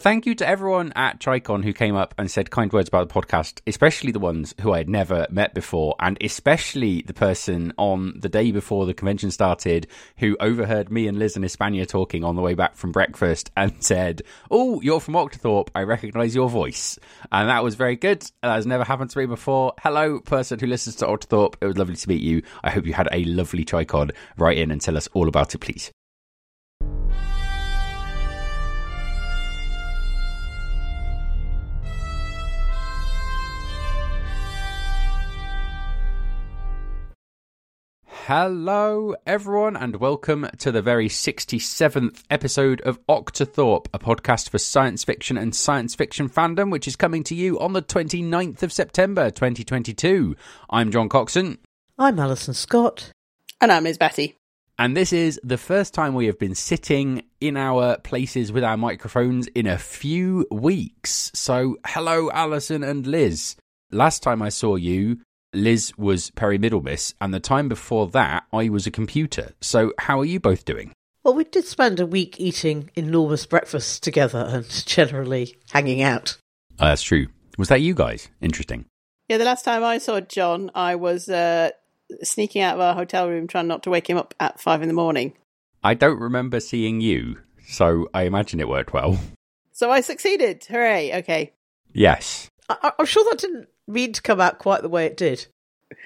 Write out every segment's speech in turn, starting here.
Thank you to everyone at ChiCon who came up and said kind words about the podcast, especially the ones who I had never met before, and especially the person on the day before the convention started who overheard me and Liz and Espana talking on the way back from breakfast and said, Oh, you're from Octothorpe. I recognize your voice. And that was very good. That has never happened to me before. Hello, person who listens to Octothorpe. It was lovely to meet you. I hope you had a lovely ChiCon. Write in and tell us all about it, please. Hello, everyone, and welcome to the very 67th episode of Octothorpe, a podcast for science fiction and science fiction fandom, which is coming to you on the 29th of September 2022. I'm John Coxon. I'm Alison Scott. And I'm Liz Batty. And this is the first time we have been sitting in our places with our microphones in a few weeks. So, hello, Alison and Liz. Last time I saw you, Liz was Perry Middlemiss, and the time before that, I was a computer. So, how are you both doing? Well, we did spend a week eating enormous breakfasts together and generally hanging out. Uh, that's true. Was that you guys? Interesting. Yeah, the last time I saw John, I was uh, sneaking out of our hotel room trying not to wake him up at five in the morning. I don't remember seeing you, so I imagine it worked well. So I succeeded. Hooray. Okay. Yes. I- I'm sure that didn't mean to come out quite the way it did.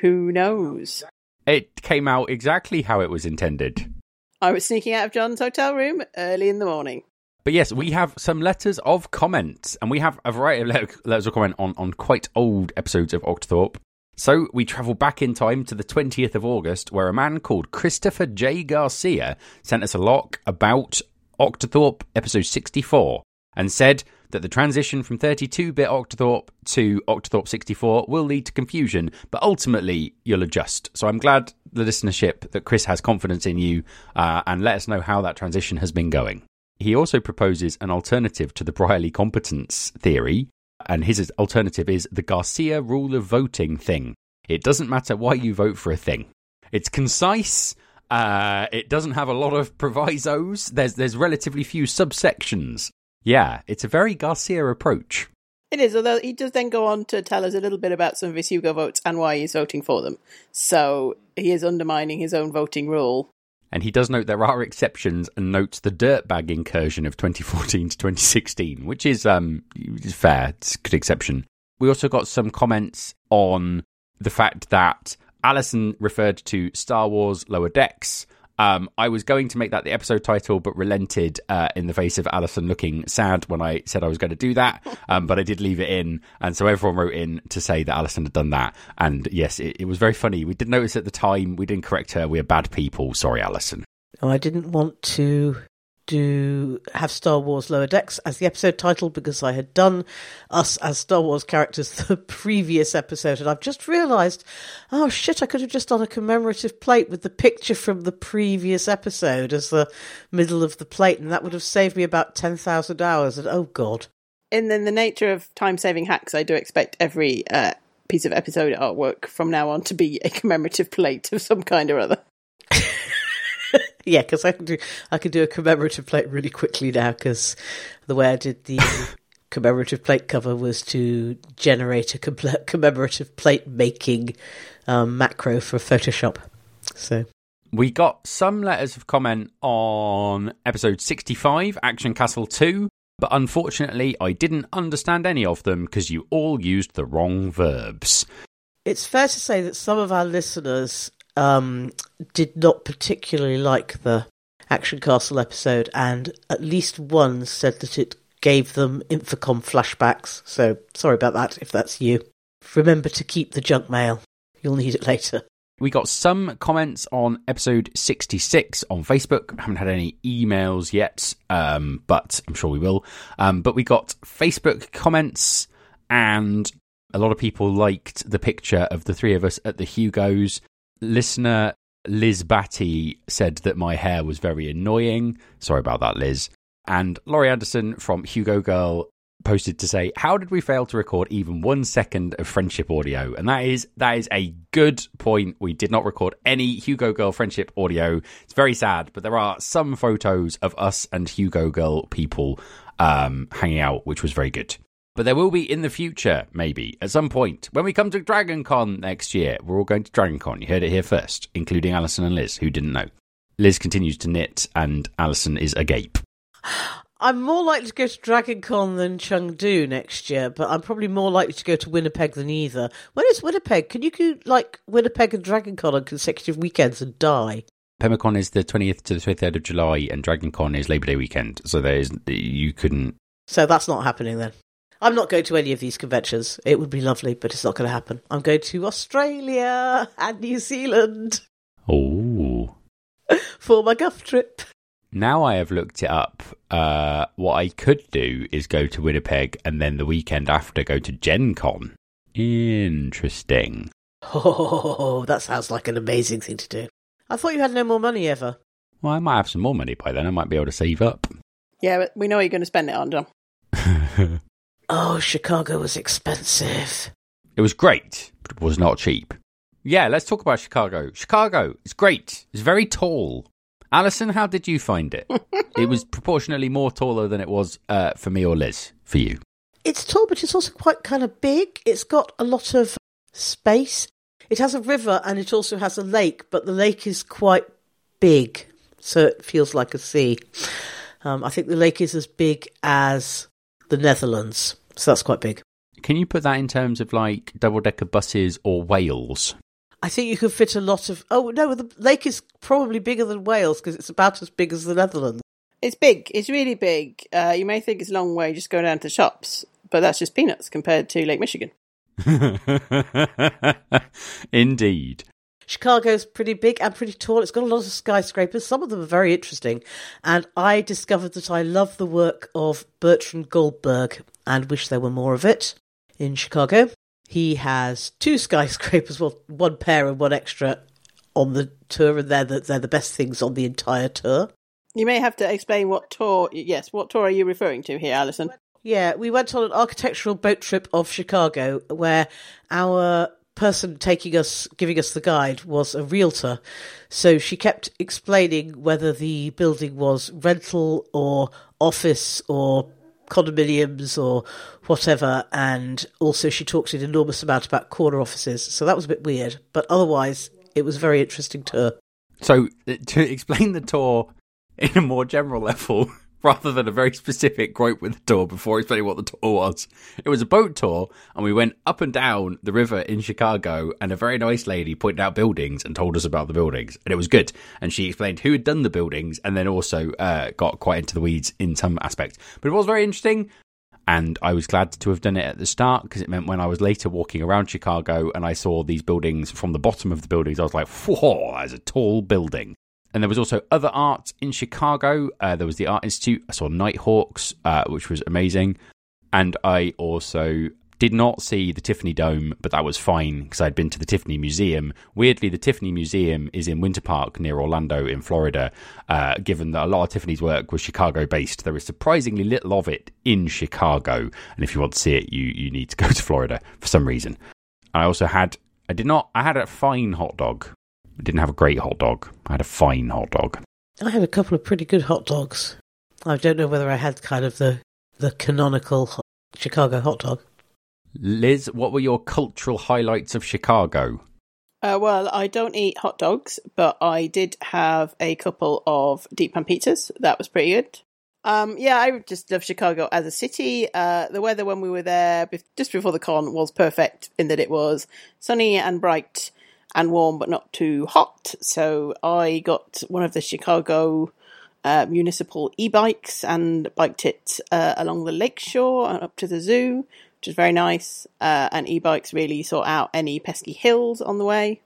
Who knows? It came out exactly how it was intended. I was sneaking out of John's hotel room early in the morning. But yes, we have some letters of comment, and we have a variety of letters of comment on, on quite old episodes of Octothorpe. So we travel back in time to the 20th of August, where a man called Christopher J. Garcia sent us a loc about Octothorpe episode 64 and said that the transition from 32 bit Octothorpe to Octothorpe 64 will lead to confusion, but ultimately you'll adjust. So I'm glad the listenership that Chris has confidence in you uh, and let us know how that transition has been going. He also proposes an alternative to the Brierley competence theory, and his alternative is the Garcia rule of voting thing. It doesn't matter why you vote for a thing. It's concise. Uh, it doesn't have a lot of provisos. There's there's relatively few subsections. Yeah, it's a very Garcia approach. It is, although he does then go on to tell us a little bit about some of his Hugo votes and why he's voting for them. So he is undermining his own voting rule. And he does note there are exceptions and notes the dirtbag incursion of 2014 to 2016, which is um fair. It's a good exception. We also got some comments on the fact that Alison referred to Star Wars Lower Decks. Um, I was going to make that the episode title, but relented uh, in the face of Alison looking sad when I said I was going to do that. Um, but I did leave it in, and so everyone wrote in to say that Alison had done that. And yes, it, it was very funny. We did notice at the time. We didn't correct her. We are bad people. Sorry, Alison. No, I didn't want to do have Star Wars Lower Decks as the episode title because I had done us as Star Wars characters the previous episode, and I've just realised, oh shit, I could have just done a commemorative plate with the picture from the previous episode as the middle of the plate, and that would have saved me about ten thousand hours. And oh god. And then the nature of time saving hacks, I do expect every uh, piece of episode artwork from now on to be a commemorative plate of some kind or other. Yeah, because I can do I can do a commemorative plate really quickly now because the way I did the commemorative plate cover was to generate a commemorative plate making um, macro for Photoshop. So We got some letters of comment on episode 65, Action Castle 2, but unfortunately I didn't understand any of them because you all used the wrong verbs. it's fair to say that some of our listeners um, did not particularly like the Action Castle episode, and at least one said that it gave them Infocom flashbacks. So sorry about that if that's you. Remember to keep the junk mail. You'll need it later. We got some comments on episode 66 on Facebook. haven't had any emails yet, um, but I'm sure we will. Um, but we got Facebook comments, and a lot of people liked the picture of the three of us at the Hugos. Listener Liz Batty said that my hair was very annoying. Sorry about that, Liz. And Laurie Anderson from Hugo Girl posted to say, "How did we fail to record even one second of friendship audio?" And that is that is a good point. We did not record any Hugo Girl friendship audio. It's very sad, but there are some photos of us and Hugo Girl people um, hanging out, which was very good. But there will be in the future, maybe at some point, when we come to Dragon Con next year. We're all going to Dragon Con. You heard it here first, including Alison and Liz, who didn't know. Liz continues to knit, and Alison is agape. I'm more likely to go to Dragon Con than Chengdu next year, but I'm probably more likely to go to Winnipeg than either. When is Winnipeg? Can you do like Winnipeg and Dragon Con on consecutive weekends and die? Pemmi-Con is the 20th to the 23rd of July, and Dragon Con is Labor Day weekend. So there is you couldn't. So that's not happening then. I'm not going to any of these conventions. It would be lovely, but it's not going to happen. I'm going to Australia and New Zealand Oh. for my GUFF trip. Now I have looked it up. Uh, what I could do is go to Winnipeg and then the weekend after go to Gen Con. Interesting. Oh, that sounds like an amazing thing to do. I thought you had no more money ever. Well, I might have some more money by then. I might be able to save up. Yeah, but we know what you're going to spend it on, John. Oh, Chicago was expensive. It was great, but it was not cheap. Yeah, let's talk about Chicago. Chicago is great. It's very tall. Alison, how did you find it? it was proportionally more taller than it was uh, for me or Liz. For you, It's tall, but it's also quite kind of big. It's got a lot of space. It has a river and it also has a lake, but the lake is quite big, so it feels like a sea. Um, I think the lake is as big as the Netherlands, so that's quite big. can you put that in terms of like double decker buses or Wales? I think you could fit a lot of. Oh no, the lake is probably bigger than Wales because it's about as big as the Netherlands. It's big. It's really big. Uh, you may think it's a long way just going down to the shops, but that's just peanuts compared to Lake Michigan. Indeed. Chicago's pretty big and pretty tall. It's got a lot of skyscrapers. Some of them are very interesting. And I discovered that I love the work of Bertrand Goldberg and wish there were more of it in Chicago. He has two skyscrapers, well, one pair and one extra on the tour, and they're the, they're the best things on the entire tour. You may have to explain what tour. Yes, what tour are you referring to here, Alison? Yeah, we went on an architectural boat trip of Chicago where our person taking us, giving us the guide was a realtor. So she kept explaining whether the building was rental or office or condominiums or whatever. And also she talks an enormous amount about corner offices. So that was a bit weird. But otherwise, it was a very interesting tour. So, to explain the tour in a more general level, rather than a very specific gripe with the tour before explaining what the tour was, it was a boat tour, and we went up and down the river in Chicago, and a very nice lady pointed out buildings and told us about the buildings, and it was good. And she explained who had done the buildings, and then also uh, got quite into the weeds in some aspects. But it was very interesting. And I was glad to have done it at the start because it meant when I was later walking around Chicago and I saw these buildings from the bottom of the buildings, I was like, whoa, that's a tall building. And there was also other art in Chicago. Uh, there was the Art Institute. I saw Nighthawks, uh, which was amazing. And I also did not see the Tiffany Dome, but that was fine because I'd been to the Tiffany Museum. Weirdly, the Tiffany Museum is in Winter Park near Orlando in Florida. Uh, given that a lot of Tiffany's work was Chicago based, there is surprisingly little of it in Chicago. And if you want to see it, you, you need to go to Florida for some reason. I also had, I did not, I had a fine hot dog. I didn't have a great hot dog. I had a fine hot dog. I had a couple of pretty good hot dogs. I don't know whether I had kind of the, the canonical hot, Chicago hot dog. Liz, what were your cultural highlights of Chicago? Uh, well, I don't eat hot dogs, but I did have a couple of deep pan pizzas. That was pretty good. Um, yeah, I just love Chicago as a city. Uh, the weather when we were there, just before the con, was perfect in that it was sunny and bright and warm, but not too hot. So I got one of the Chicago uh, municipal e-bikes and biked it uh, along the lakeshore and up to the zoo, which is very nice. Uh, and e-bikes really sort out any pesky hills on the way.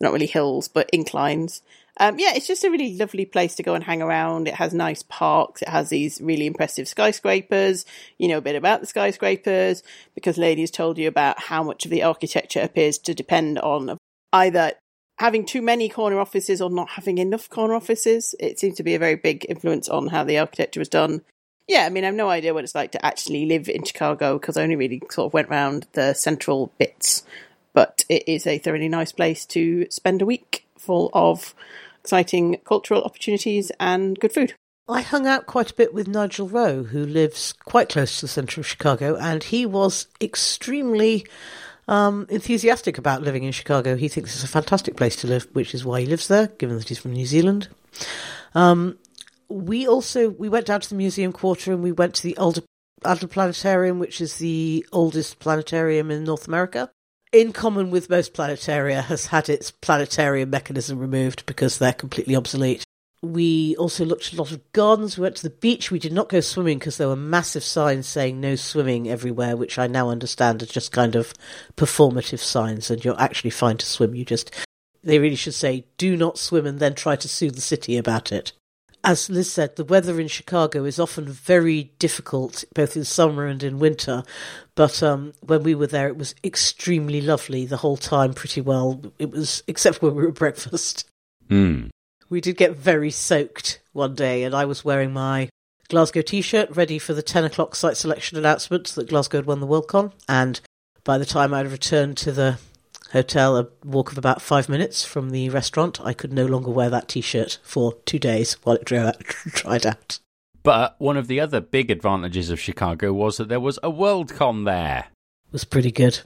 Not really hills, but inclines. Um, yeah, it's just a really lovely place to go and hang around. It has nice parks. It has these really impressive skyscrapers. You know a bit about the skyscrapers because ladies told you about how much of the architecture appears to depend on either having too many corner offices or not having enough corner offices. It seems to be a very big influence on how the architecture was done. Yeah, I mean, I have no idea what it's like to actually live in Chicago because I only really sort of went around the central bits. But it is a thoroughly nice place to spend a week full of exciting cultural opportunities and good food. I hung out quite a bit with Nigel Rowe, who lives quite close to the centre of Chicago, and he was extremely um, enthusiastic about living in Chicago. He thinks it's a fantastic place to live, which is why he lives there, given that he's from New Zealand. Um, we also we went down to the museum quarter and we went to the Adler, Planetarium, which is the oldest planetarium in North America. In common with most planetaria, has had its planetarium mechanism removed because they're completely obsolete. We also looked at a lot of gardens. We went to the beach. We did not go swimming because there were massive signs saying no swimming everywhere, which I now understand are just kind of performative signs, and you're actually fine to swim. You just, they really should say, do not swim and then try to sue the city about it as Liz said, the weather in Chicago is often very difficult, both in summer and in winter. But um, when we were there, it was extremely lovely the whole time, pretty well. It was, except when we were at breakfast. Mm. We did get very soaked one day, and I was wearing my Glasgow t shirt ready for the 10 o'clock site selection announcement that Glasgow had won the Worldcon. And by the time I'd returned to the hotel, a walk of about five minutes from the restaurant. I could no longer wear that t-shirt for two days while it dried out. But uh, one of the other big advantages of Chicago was that there was a Worldcon there. It was pretty good.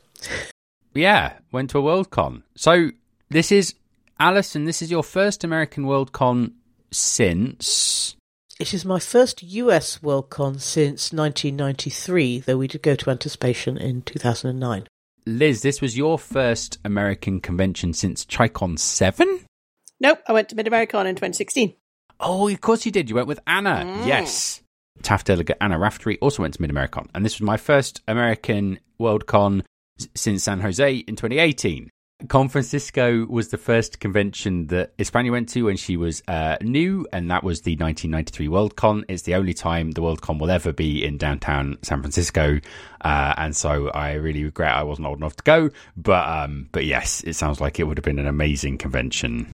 yeah, went to a Worldcon. So this is Alison. This is your first American Worldcon since. It is my first US Worldcon since 1993, though we did go to Anticipation in 2009. Liz, this was your first American convention since ChiCon 7? Nope, I went to Mid Americon in 2016. Oh, of course you did. You went with Anna. Mm. Yes. TAFF delegate Anna Raftery also went to Mid Americon. And this was my first American Worldcon since San Jose in 2018. Con Francisco was the first convention that Espana went to when she was uh, new, and that was the 1993 Worldcon. It's the only time the Worldcon will ever be in downtown San Francisco, uh, and so I really regret I wasn't old enough to go. But um, but yes, it sounds like it would have been an amazing convention.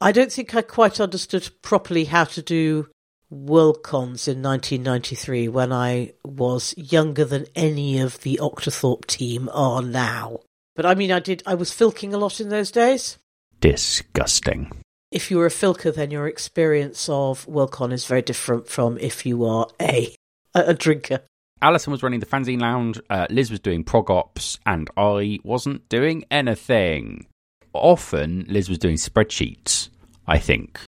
I don't think I quite understood properly how to do Worldcons in 1993 when I was younger than any of the Octothorpe team are now. But I mean, I did. I was filking a lot in those days. Disgusting. If you were a filker, then your experience of Worldcon is very different from if you are a a drinker. Alison was running the fanzine lounge. Uh, Liz was doing prog ops, and I wasn't doing anything. Often, Liz was doing spreadsheets. I think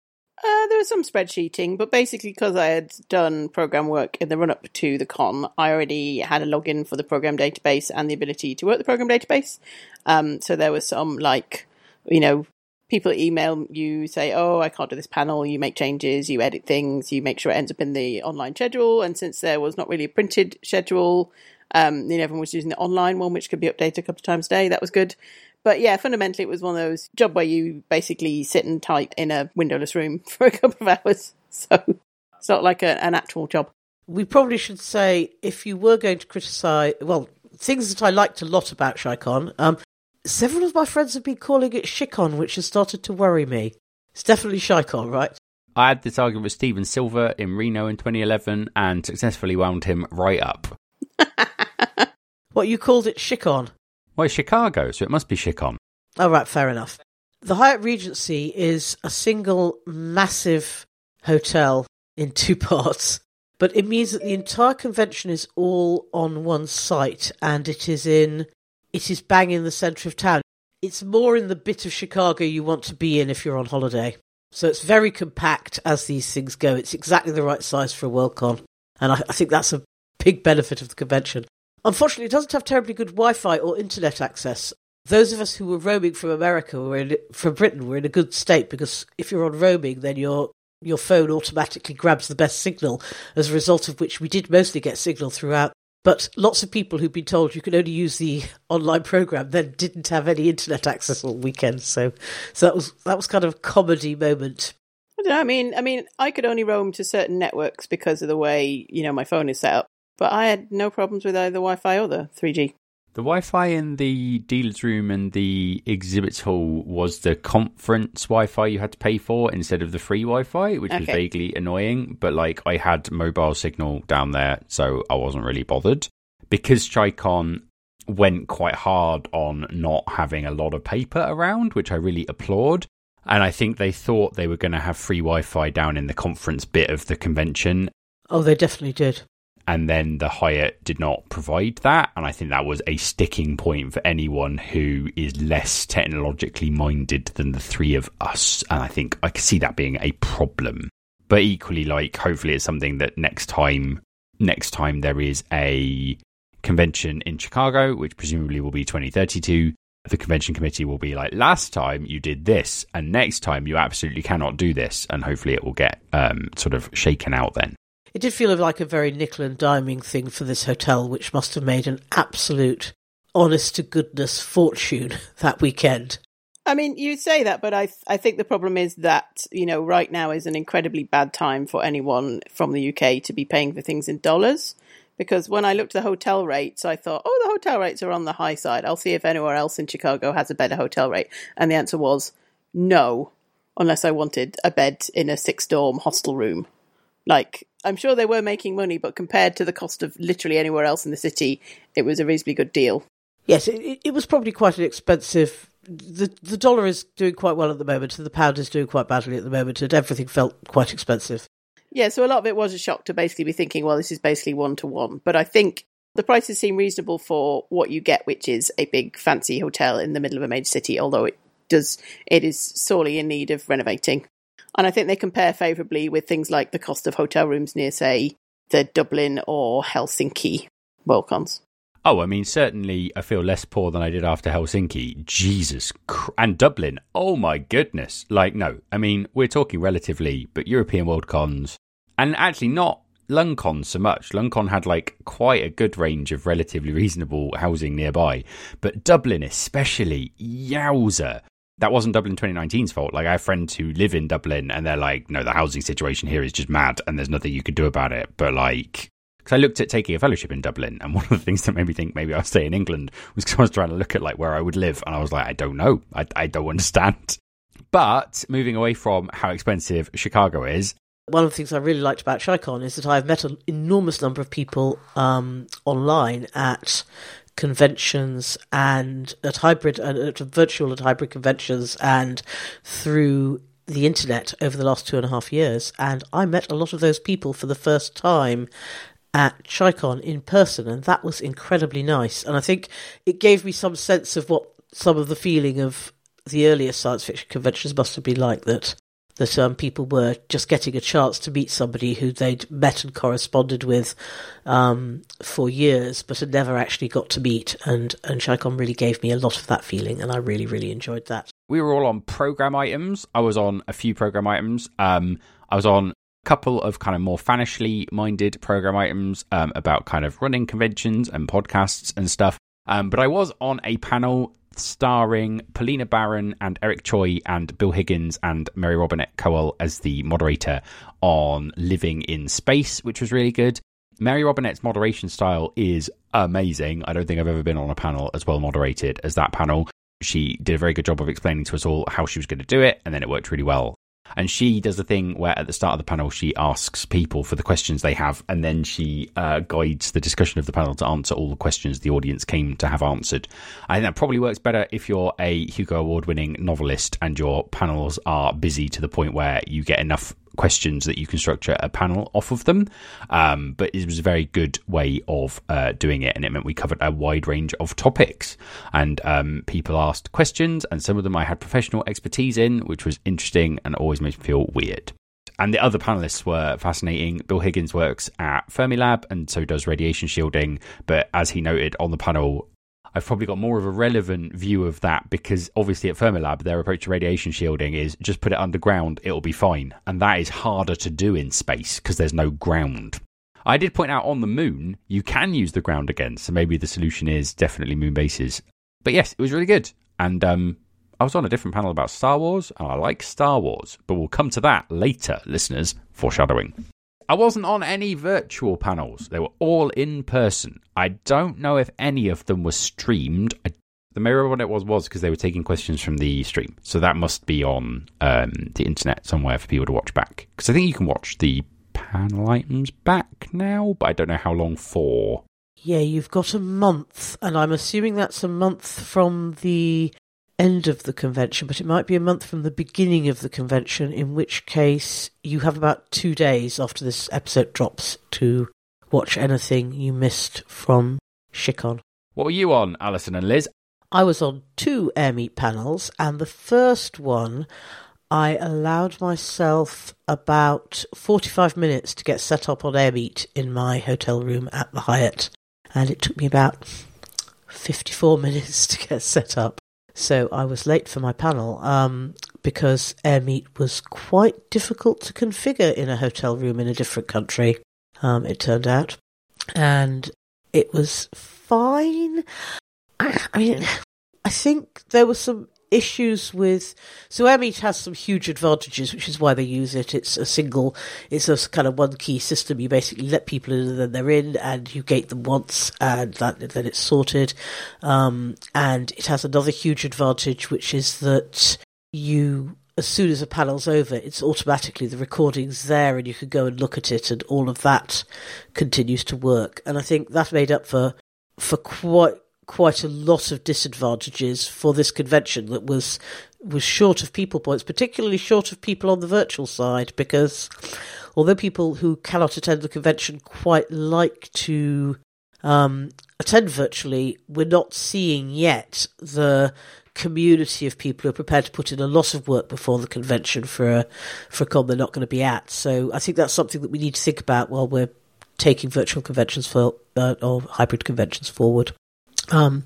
uh, there was some spreadsheeting, but basically because I had done program work in the run up to the con, I already had a login for the program database and the ability to work the program database. Um, so there was some like, you know, people email you say, "Oh, I can't do this panel." You make changes, you edit things, you make sure it ends up in the online schedule. And since there was not really a printed schedule, um, you know, everyone was using the online one, which could be updated a couple of times a day. That was good. But yeah, fundamentally, it was one of those job where you basically sit and type in a windowless room for a couple of hours. So it's not like a, an actual job. We probably should say if you were going to criticise, well, things that I liked a lot about ChiCon, um, several of my friends have been calling it Shikon, which has started to worry me. It's definitely ChiCon, right? I had this argument with Steven Silver in Reno in 2011 and successfully wound him right up. what, you called it Shicon? Well, Chicago, so it must be Chicon. All right, fair enough. The Hyatt Regency is a single massive hotel in two parts, but it means that the entire convention is all on one site and it is in, it is bang in the centre of town. It's more in the bit of Chicago you want to be in if you're on holiday. So it's very compact as these things go. It's exactly the right size for a Worldcon. And I, I think that's a big benefit of the convention. Unfortunately, it doesn't have terribly good Wi-Fi or internet access. Those of us who were roaming from America, were in, from Britain, were in a good state because if you're on roaming, then your your phone automatically grabs the best signal. As a result of which, we did mostly get signal throughout. But lots of people who'd been told you could only use the online program then didn't have any internet access all weekend. So, so that was that was kind of a comedy moment. I don't know. I mean, I mean, I could only roam to certain networks because of the way you know my phone is set up. But I had no problems with either Wi Fi or the 3G. The Wi Fi in the dealer's room and the exhibits hall was the conference Wi Fi you had to pay for instead of the free Wi Fi, which okay. was vaguely annoying. But like I had mobile signal down there, so I wasn't really bothered. Because ChiCon went quite hard on not having a lot of paper around, which I really applaud. And I think they thought they were going to have free Wi Fi down in the conference bit of the convention. Oh, they definitely did. And then the Hyatt did not provide that. And I think that was a sticking point for anyone who is less technologically minded than the three of us. And I think I can see that being a problem. But equally, like, hopefully it's something that next time, next time there is a convention in Chicago, which presumably will be 2032, the convention committee will be like, last time you did this, and next time you absolutely cannot do this, and hopefully it will get um, sort of shaken out then. It did feel like a very nickel and diming thing for this hotel, which must have made an absolute, honest to goodness fortune that weekend. I mean, you say that, but I I think the problem is that you know right now is an incredibly bad time for anyone from the UK to be paying for things in dollars because when I looked at the hotel rates, I thought, oh, the hotel rates are on the high side. I'll see if anywhere else in Chicago has a better hotel rate. And the answer was no, unless I wanted a bed in a six dorm hostel room. Like, I'm sure they were making money, but compared to the cost of literally anywhere else in the city, it was a reasonably good deal. Yes, it, it was probably quite an expensive. The the dollar is doing quite well at the moment, and the pound is doing quite badly at the moment, and everything felt quite expensive. Yeah, so a lot of it was a shock to basically be thinking, well, this is basically one to one. But I think the prices seem reasonable for what you get, which is a big fancy hotel in the middle of a major city, although it does it is sorely in need of renovating. And I think they compare favourably with things like the cost of hotel rooms near, say, the Dublin or Helsinki Worldcons. Oh, I mean, certainly I feel less poor than I did after Helsinki. Jesus. And Dublin. Oh my goodness. Like, no. I mean, we're talking relatively, but European World Cons, and actually not Loncon so much. Loncon had like quite a good range of relatively reasonable housing nearby, but Dublin especially, yowza. That wasn't Dublin 2019's fault. Like I have friends who live in Dublin and they're like, no, the housing situation here is just mad and there's nothing you could do about it. But like, because I looked at taking a fellowship in Dublin, and one of the things that made me think maybe I'll stay in England was because I was trying to look at like where I would live, and I was like, I don't know, I, I don't understand. But moving away from how expensive Chicago is, one of the things I really liked about ChiCon is that I've met an enormous number of people um, online at conventions and at hybrid and at virtual and hybrid conventions and through the internet over the last two and a half years. And I met a lot of those people for the first time at ChiCon in person, and that was incredibly nice. And I think it gave me some sense of what some of the feeling of the earlier science fiction conventions must have been like that that um, people were just getting a chance to meet somebody who they'd met and corresponded with um, for years, but had never actually got to meet. And and ChiCon really gave me a lot of that feeling, and I really really enjoyed that. We were all on program items. I was on a few program items. Um, I was on a couple of kind of more fanishly minded program items um, about kind of running conventions and podcasts and stuff. Um, but I was on a panel starring Polina Barron and Eric Choi and Bill Higgins and Mary Robinette Kowal as the moderator on Living in Space, which was really good. Mary Robinette's moderation style is amazing. I don't think I've ever been on a panel as well moderated as that panel. She did a very good job of explaining to us all how she was going to do it, and then it worked really well. And she does the thing where at the start of the panel, she asks people for the questions they have, and then she uh, guides the discussion of the panel to answer all the questions the audience came to have answered. I think that probably works better if you're a Hugo Award winning novelist and your panels are busy to the point where you get enough questions that you can structure a panel off of them. Um, but it was a very good way of uh, doing it, and it meant we covered a wide range of topics. And um, people asked questions, and some of them I had professional expertise in, which was interesting and always made me feel weird. And the other panelists were fascinating. Bill Higgins works at Fermilab and so does radiation shielding. But as he noted on the panel, I've probably got more of a relevant view of that because obviously at Fermilab, their approach to radiation shielding is just put it underground, it'll be fine. And that is harder to do in space because there's no ground. I did point out on the moon, you can use the ground again. So maybe the solution is definitely moon bases. But yes, it was really good. And um, I was on a different panel about Star Wars, and I like Star Wars. But we'll come to that later, listeners. Foreshadowing. I wasn't on any virtual panels. They were all in person. I don't know if any of them were streamed. I, the mirror one it was was because they were taking questions from the stream. So that must be on um, the internet somewhere for people to watch back. Because I think you can watch the panel items back now, but I don't know how long for. Yeah, you've got a month, and I'm assuming that's a month from the end of the convention, but it might be a month from the beginning of the convention, in which case you have about two days after this episode drops to watch anything you missed from Shikon. What were you on, Alison and Liz? I was on two Airmeet panels, and the first one I allowed myself about 45 minutes to get set up on Airmeet in my hotel room at the Hyatt, and it took me about 54 minutes to get set up. So I was late for my panel um, because Airmeet was quite difficult to configure in a hotel room in a different country, um, it turned out. And it was fine. I mean, I think there were some issues with so Airmeet has some huge advantages, which is why they use it. It's a single, it's a kind of one key system. You basically let people in and then they're in, and you gate them once, and that, then it's sorted. Um, and it has another huge advantage, which is that you as soon as a panel's over, it's automatically the recording's there and you can go and look at it and all of that continues to work. And I think that made up for for quite quite a lot of disadvantages for this convention that was was short of people points, particularly short of people on the virtual side, because although people who cannot attend the convention quite like to um, attend virtually, we're not seeing yet the community of people who are prepared to put in a lot of work before the convention for a, for a con they're not going to be at. So I think that's something that we need to think about while we're taking virtual conventions for uh, or hybrid conventions forward. Um,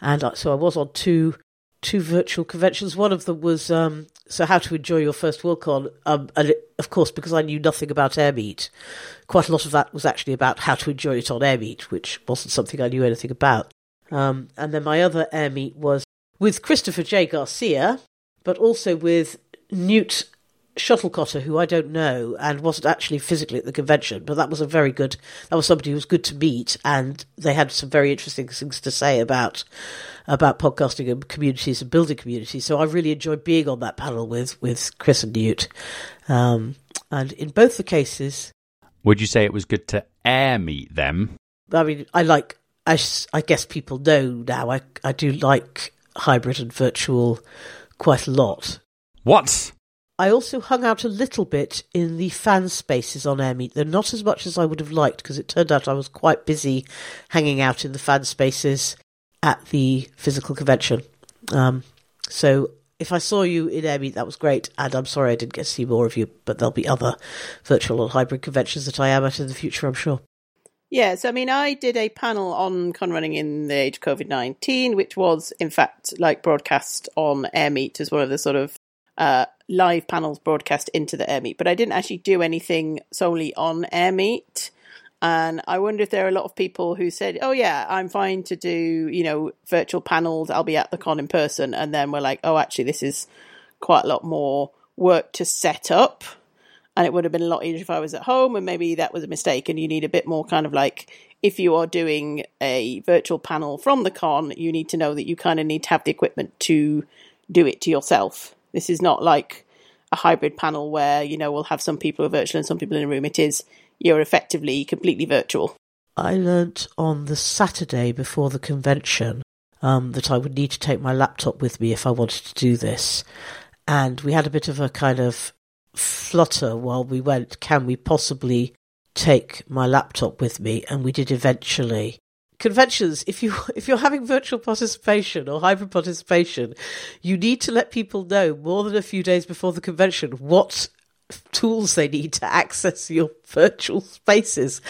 and so I was on two two virtual conventions. One of them was um, so how to enjoy your first Worldcon. Um, and it, of course, because I knew nothing about Airmeet, quite a lot of that was actually about how to enjoy it on Airmeet, which wasn't something I knew anything about. Um, and then my other Airmeet was with Christopher J. Garcia, but also with Newt Shuttlecotter, who I don't know and wasn't actually physically at the convention, but that was a very good, that was somebody who was good to meet, and they had some very interesting things to say about about podcasting and communities and building communities. So I really enjoyed being on that panel with with Chris and Newt, um, and in both the cases, would you say it was good to air meet them? I mean, I like, I, I guess people know now. I I do like hybrid and virtual quite a lot. What? I also hung out a little bit in the fan spaces on Airmeet, though not as much as I would have liked because it turned out I was quite busy hanging out in the fan spaces at the physical convention. Um, so if I saw you in Airmeet, that was great, and I'm sorry I didn't get to see more of you, but there'll be other virtual or hybrid conventions that I am at in the future, I'm sure. Yeah, so I mean, I did a panel on con running in the age of COVID 19, which was, in fact, like broadcast on Airmeet as one of the sort of uh, live panels broadcast into the Airmeet, but I didn't actually do anything solely on Airmeet. And I wonder if there are a lot of people who said, "Oh yeah, I'm fine to do you know virtual panels. I'll be at the con in person," and then we're like, "Oh, actually, this is quite a lot more work to set up." And it would have been a lot easier if I was at home, and maybe that was a mistake. And you need a bit more kind of like if you are doing a virtual panel from the con, you need to know that you kind of need to have the equipment to do it to yourself this is not like a hybrid panel where, you know, we'll have some people are virtual and some people in a room. It is, you're effectively completely virtual. I learnt on the Saturday before the convention um, that I would need to take my laptop with me if I wanted to do this. And we had a bit of a kind of flutter while we went, can we possibly take my laptop with me? And we did eventually conventions, if you if you're having virtual participation or hybrid participation, you need to let people know more than a few days before the convention what tools they need to access your virtual spaces.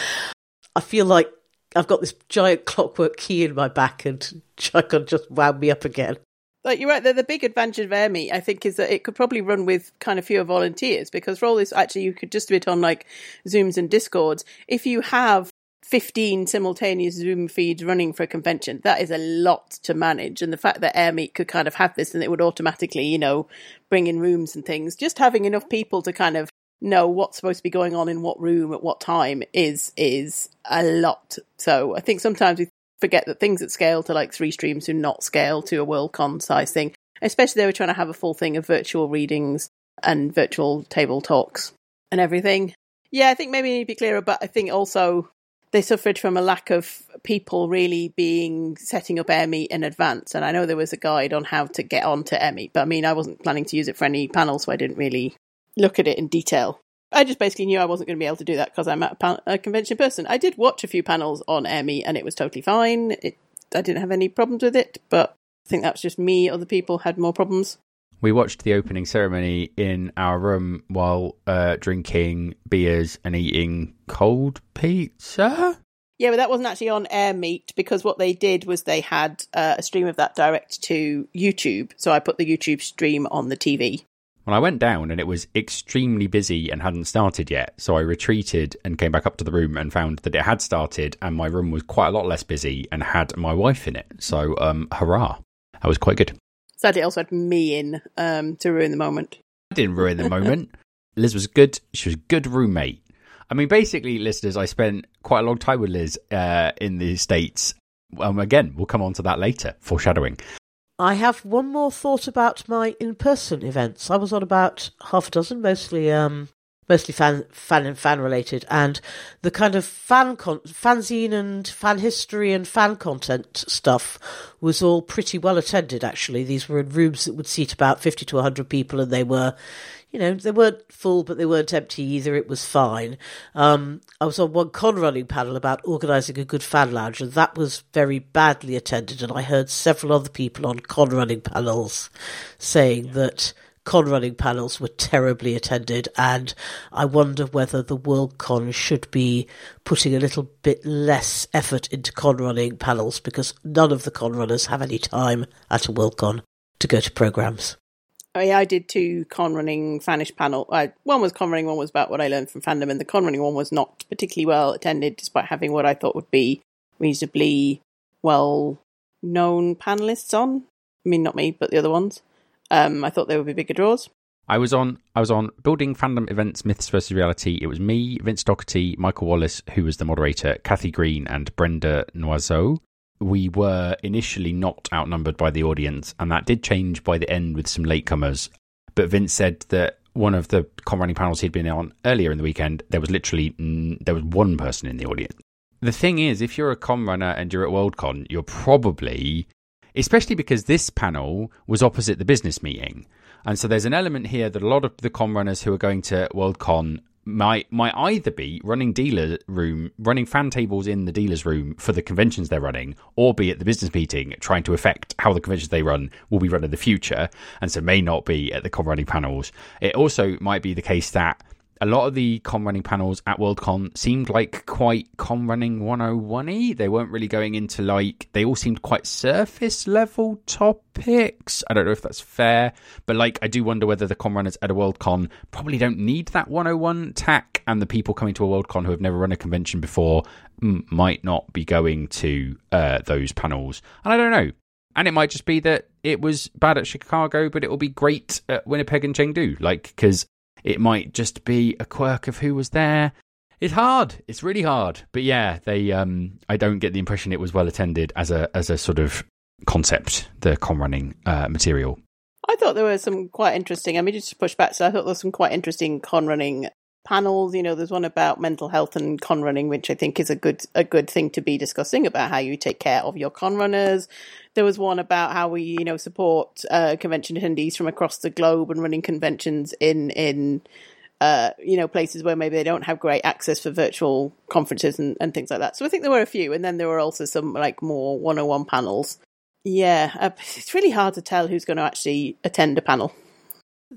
I feel like I've got this giant clockwork key in my back and can just wound me up again. Like you're right, the, the big advantage of Airmeet, I think, is that it could probably run with kind of fewer volunteers because for all this, actually, you could just do it on like Zooms and Discords. If you have 15 simultaneous Zoom feeds running for a convention. That is a lot to manage. And the fact that Airmeet could kind of have this and it would automatically, you know, bring in rooms and things, just having enough people to kind of know what's supposed to be going on in what room at what time is is a lot. So I think sometimes we forget that things that scale to like three streams do not scale to a Worldcon size thing. Especially they were trying to have a full thing of virtual readings and virtual table talks and everything. Yeah, I think maybe need to be clearer, but I think also they suffered from a lack of people really being setting up Airmeet in advance. And I know there was a guide on how to get onto Airmeet, but I mean, I wasn't planning to use it for any panel, so I didn't really look at it in detail. I just basically knew I wasn't going to be able to do that because I'm a, pan- a, convention person. I did watch a few panels on Airmeet and it was totally fine. It, I didn't have any problems with it, but I think that's just me. Other people had more problems. We watched the opening ceremony in our room while uh, drinking beers and eating cold pizza. Yeah, but that wasn't actually on Airmeet because what they did was they had uh, a stream of that direct to YouTube. So I put the YouTube stream on the TV. Well, I went down and it was extremely busy and hadn't started yet. So I retreated and came back up to the room and found that it had started and my room was quite a lot less busy and had my wife in it. So, um, hurrah. That was quite good. Sadly, it also had me in um, to ruin the moment. I didn't ruin the moment. Liz was good. She was a good roommate. I mean, basically, listeners, I spent quite a long time with Liz uh, in the States. Um, again, we'll come on to that later, foreshadowing. I have one more thought about my in-person events. I was on about half a dozen, mostly um, mostly fan fan and fan related, and the kind of fan con- fanzine and fan history and fan content stuff was all pretty well attended. Actually, these were in rooms that would seat about fifty to hundred people, and they were, you know, they weren't full, but they weren't empty either. It was fine. Um, I was on one con running panel about organising a good fan lounge, and that was very badly attended. And I heard several other people on con running panels saying that con running panels were terribly attended, and I wonder whether the World Con should be putting a little bit less effort into con running panels because none of the con runners have any time at a World Con to go to programs. Yeah, I did two con running fanish panel. Uh, one was con running, one was about what I learned from fandom, and the con running one was not particularly well attended, despite having what I thought would be reasonably well known panelists on. I mean, not me, but the other ones. Um, I thought there would be bigger draws. I was on I was on building fandom events myths versus reality. It was me, Vince Docherty, Michael Wallace, who was the moderator, Kathy Green, and Brenda Noiseux. We were initially not outnumbered by the audience, and that did change by the end with some latecomers. But Vince said that one of the con running panels he'd been on earlier in the weekend, there was literally there was one person in the audience. The thing is, if you're a con runner and you're at Worldcon, you're probably especially because this panel was opposite the business meeting. And so there's an element here that a lot of the con runners who are going to Worldcon might might either be running dealer room, running fan tables in the dealers room for the conventions they're running, or be at the business meeting trying to affect how the conventions they run will be run in the future, and so may not be at the con running panels. It also might be the case that a lot of the con running panels at Worldcon seemed like quite con running 101y. They weren't really going into like, they all seemed quite surface level topics. I don't know if that's fair, but like, I do wonder whether the con runners at a Worldcon probably don't need that 101 tack, and the people coming to a Worldcon who have never run a convention before might not be going to uh, those panels. And I don't know. And it might just be that it was bad at Chicago, but it will be great at Winnipeg and Chengdu. Like, because it might just be a quirk of who was there. It's hard. It's really hard. But yeah, they um I don't get the impression it was well attended as a as a sort of concept, the con running uh, material. I thought there were some quite interesting. I mean, just to push back, so I thought there was some quite interesting con running panels. You know, there's one about mental health and con running, which I think is a good a good thing to be discussing about how you take care of your con runners. There was one about how we, you know, support uh, convention attendees from across the globe and running conventions in in uh, you know places where maybe they don't have great access for virtual conferences and, and things like that. So I think there were a few, and then there were also some like more 101 panels. Yeah, uh, it's really hard to tell who's going to actually attend a panel.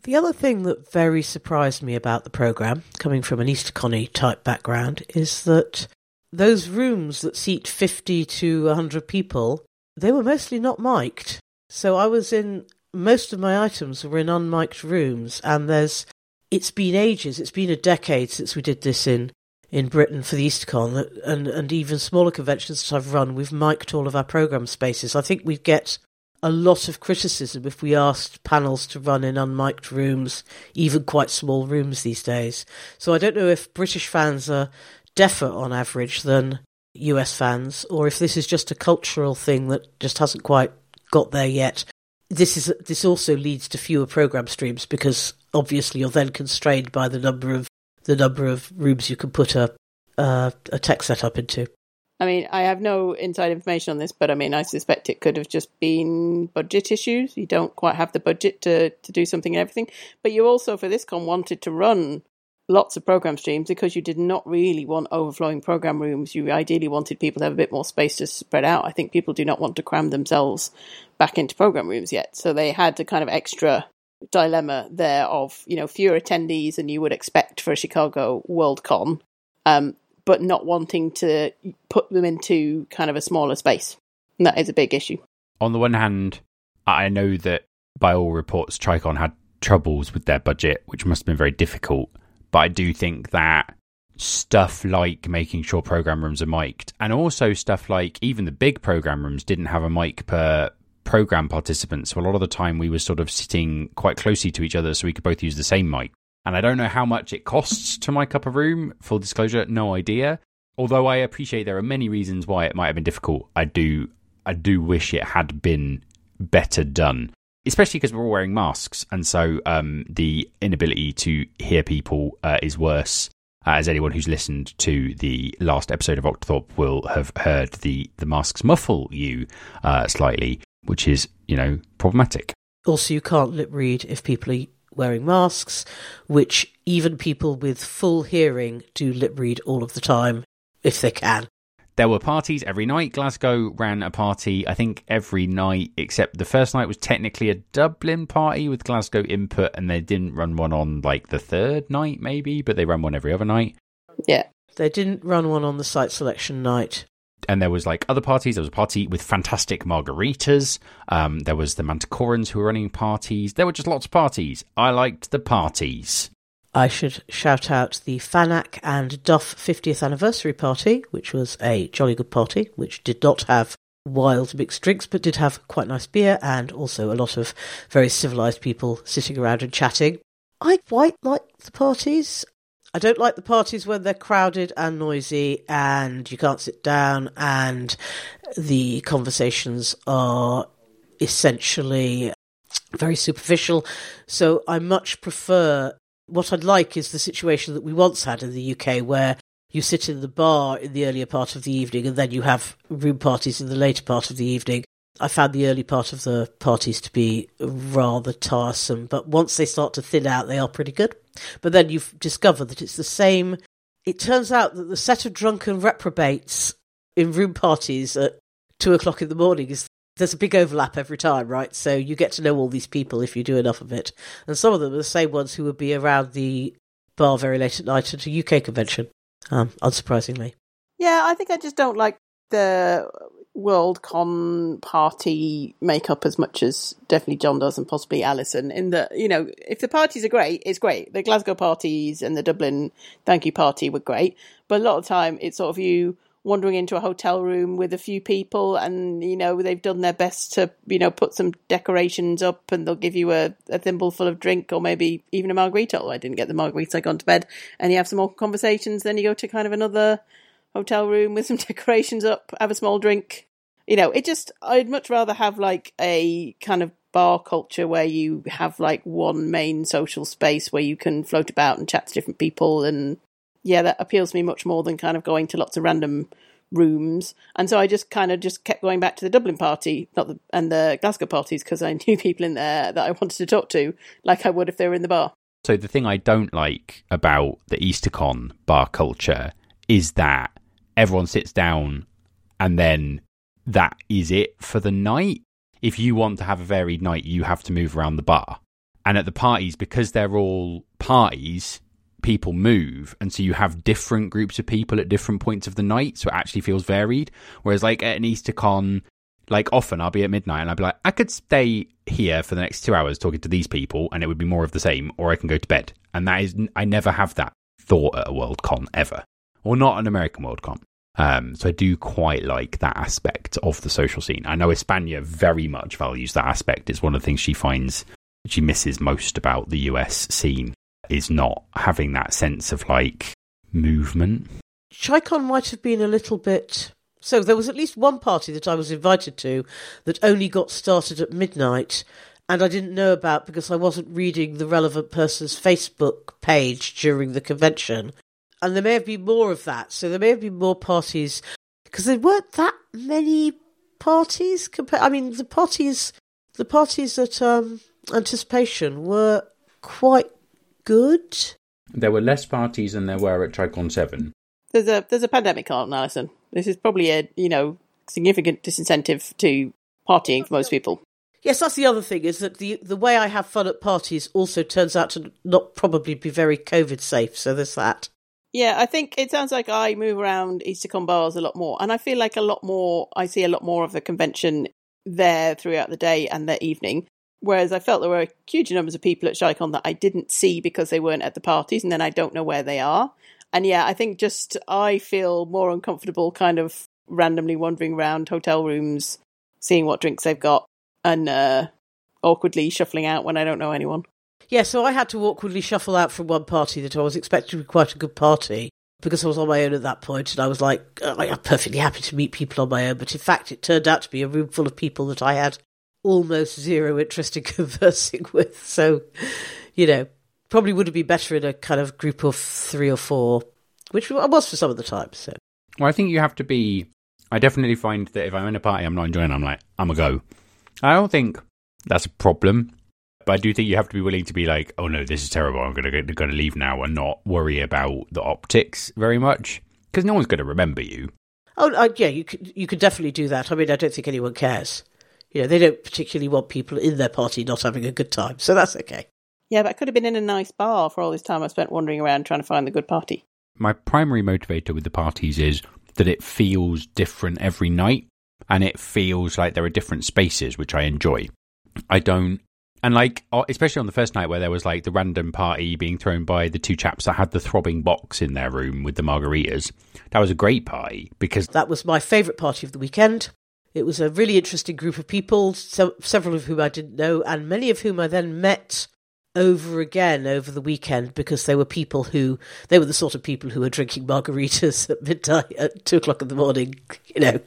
The other thing that very surprised me about the programme, coming from an Easterconny type background, is that those rooms that seat 50 to 100 people, they were mostly not mic'd. So I was in, most of my items were in unmiked rooms, and there's, it's been ages, it's been a decade since we did this in, in Britain for the Eastercon, and, and even smaller conventions that I've run, we've mic'd all of our programme spaces. I think we get a lot of criticism if we asked panels to run in unmiked rooms, even quite small rooms these days. So I don't know if British fans are deafer on average than US fans, or if this is just a cultural thing that just hasn't quite got there yet. This is this also leads to fewer program streams because obviously you're then constrained by the number of the number of rooms you can put a uh, a tech setup into. I mean, I have no inside information on this, but I mean, I suspect it could have just been budget issues. You don't quite have the budget to, to do something and everything. But you also, for this con, wanted to run lots of program streams because you did not really want overflowing program rooms. You ideally wanted people to have a bit more space to spread out. I think people do not want to cram themselves back into program rooms yet. So they had a kind of extra dilemma there of, you know, fewer attendees than you would expect for a Chicago Worldcon. Um, but not wanting to put them into kind of a smaller space. And that is a big issue. On the one hand, I know that by all reports, ChiCon had troubles with their budget, which must have been very difficult. But I do think that stuff like making sure program rooms are mic'd, and also stuff like even the big program rooms didn't have a mic per program participant. So a lot of the time we were sort of sitting quite closely to each other so we could both use the same mic. And I don't know how much it costs to my cup of room. Full disclosure, no idea. Although I appreciate there are many reasons why it might have been difficult, I do I do wish it had been better done. Especially because we're all wearing masks, and so um, the inability to hear people uh, is worse. Uh, as anyone who's listened to the last episode of Octothorpe will have heard, the the masks muffle you uh, slightly, which is you know problematic. Also, you can't lip read if people are wearing masks, which even people with full hearing do lip read all of the time if they can. There were parties every night. Glasgow ran a party, I think, every night, except the first night was technically a Dublin party with Glasgow input, and they didn't run one on like the third night, maybe, but they ran one every other night. Yeah. They didn't run one on the site selection night and there was like other parties. There was a party with fantastic margaritas. Um, there was the Manticorans who were running parties. There were just lots of parties. I liked the parties. I should shout out the Fanac and DUFF 50th anniversary party, which was a jolly good party, which did not have wild mixed drinks, but did have quite nice beer and also a lot of very civilized people sitting around and chatting. I quite like the parties. I don't like the parties when they're crowded and noisy and you can't sit down and the conversations are essentially very superficial. So I much prefer what I'd like is the situation that we once had in the UK where you sit in the bar in the earlier part of the evening and then you have room parties in the later part of the evening. I found the early part of the parties to be rather tiresome, but once they start to thin out, they are pretty good. But then you've discovered that it's the same. It turns out that the set of drunken reprobates in room parties at two o'clock in the morning is there's a big overlap every time, right? So you get to know all these people if you do enough of it. And some of them are the same ones who would be around the bar very late at night at a UK convention, um, unsurprisingly. Yeah, I think I just don't like the Worldcon party makeup as much as definitely John does and possibly Alison. In that, you know, if the parties are great, it's great. The Glasgow parties and the Dublin thank you party were great, but a lot of time it's sort of you wandering into a hotel room with a few people and you know they've done their best to you know put some decorations up and they'll give you a, a thimble full of drink or maybe even a margarita oh i didn't get the margarita i gone to bed and you have some more conversations then you go to kind of another hotel room with some decorations up have a small drink you know, it just, I'd much rather have like a kind of bar culture where you have like one main social space where you can float about and chat to different people. And yeah, that appeals to me much more than kind of going to lots of random rooms. And so I just kind of just kept going back to the Dublin party, not the, and the Glasgow parties because I knew people in there that I wanted to talk to, like I would if they were in the bar. So the thing I don't like about the EasterCon bar culture is that everyone sits down and then that is it for the night. If you want to have a varied night, you have to move around the bar. And at the parties, because they're all parties, people move. And so you have different groups of people at different points of the night. So it actually feels varied. Whereas, like at an Easter con, like often I'll be at midnight and I'll be like, I could stay here for the next two hours talking to these people and it would be more of the same, or I can go to bed. And that is, I never have that thought at a Worldcon ever, or not an American World Con. Um, so I do quite like that aspect of the social scene. I know Espana very much values that aspect. It's one of the things she finds she misses most about the US scene is not having that sense of like movement. ChiCon might have been a little bit. So there was at least one party that I was invited to that only got started at midnight and I didn't know about because I wasn't reading the relevant person's Facebook page during the convention and there may have been more of that. So there may have been more parties because there weren't that many parties. Compa- I mean, the parties, the parties at um, Anticipation were quite good. There were less parties than there were at ChiCon 7. There's a there's a pandemic on, Alison. This is probably a you know significant disincentive to partying for most people. Yes, that's the other thing is that the the way I have fun at parties also turns out to not probably be very COVID safe. So there's that. Yeah, I think it sounds like I move around Eastercon bars a lot more, and I feel like a lot more. I see a lot more of the convention there throughout the day and the evening. Whereas I felt there were huge numbers of people at ChiCon that I didn't see because they weren't at the parties, and then I don't know where they are. And yeah, I think just I feel more uncomfortable, kind of randomly wandering around hotel rooms, seeing what drinks they've got, and uh, awkwardly shuffling out when I don't know anyone. Yeah, so I had to awkwardly shuffle out from one party that I was expecting to be quite a good party because I was on my own at that point, and I was like, uh, I'm perfectly happy to meet people on my own. But in fact, it turned out to be a room full of people that I had almost zero interest in conversing with. So, you know, probably would have been better in a kind of group of three or four, which I was for some of the time. So, Well, I think you have to be. I definitely find that if I'm in a party I'm not enjoying, I'm like, I'm a go. I don't think that's a problem, but I do think you have to be willing to be like, oh no, this is terrible. I'm gonna going to leave now and not worry about the optics very much because no one's going to remember you. oh uh, yeah, you could you could definitely do that. I mean, I don't think anyone cares. You know, they don't particularly want people in their party not having a good time, so that's okay. Yeah, but I could have been in a nice bar for all this time I spent wandering around trying to find the good party. My primary motivator with the parties is that it feels different every night and it feels like there are different spaces which I enjoy. I don't and like especially on the first night where there was like the random party being thrown by the two chaps that had the throbbing box in their room with the margaritas. That was a great party because That was my favourite party of the weekend. It was a really interesting group of people, so, several of whom I didn't know, and many of whom I then met over again over the weekend because they were people who they were the sort of people who were drinking margaritas at midnight at two o'clock in the morning, you know.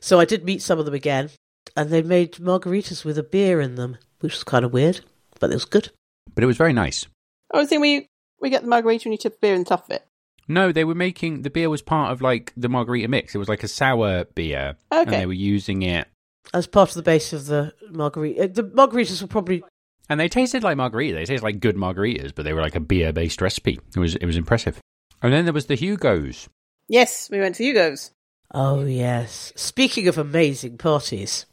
So I did meet some of them again, and they made margaritas with a beer in them, which was kind of weird, but it was good. but it was very nice. I was thinking we we get the margarita when you tip the beer in the top of it. No, they were making the beer was part of like the margarita mix. It was like a sour beer, and Okay. they were using it, As part of the base of the margarita, uh, the margaritas were probably and they tasted like margarita. They tasted like good margaritas, but they were like a beer based recipe. It was it was impressive. And then there was the Hugo's. Yes, we went to Hugo's. oh yes. Speaking of amazing parties,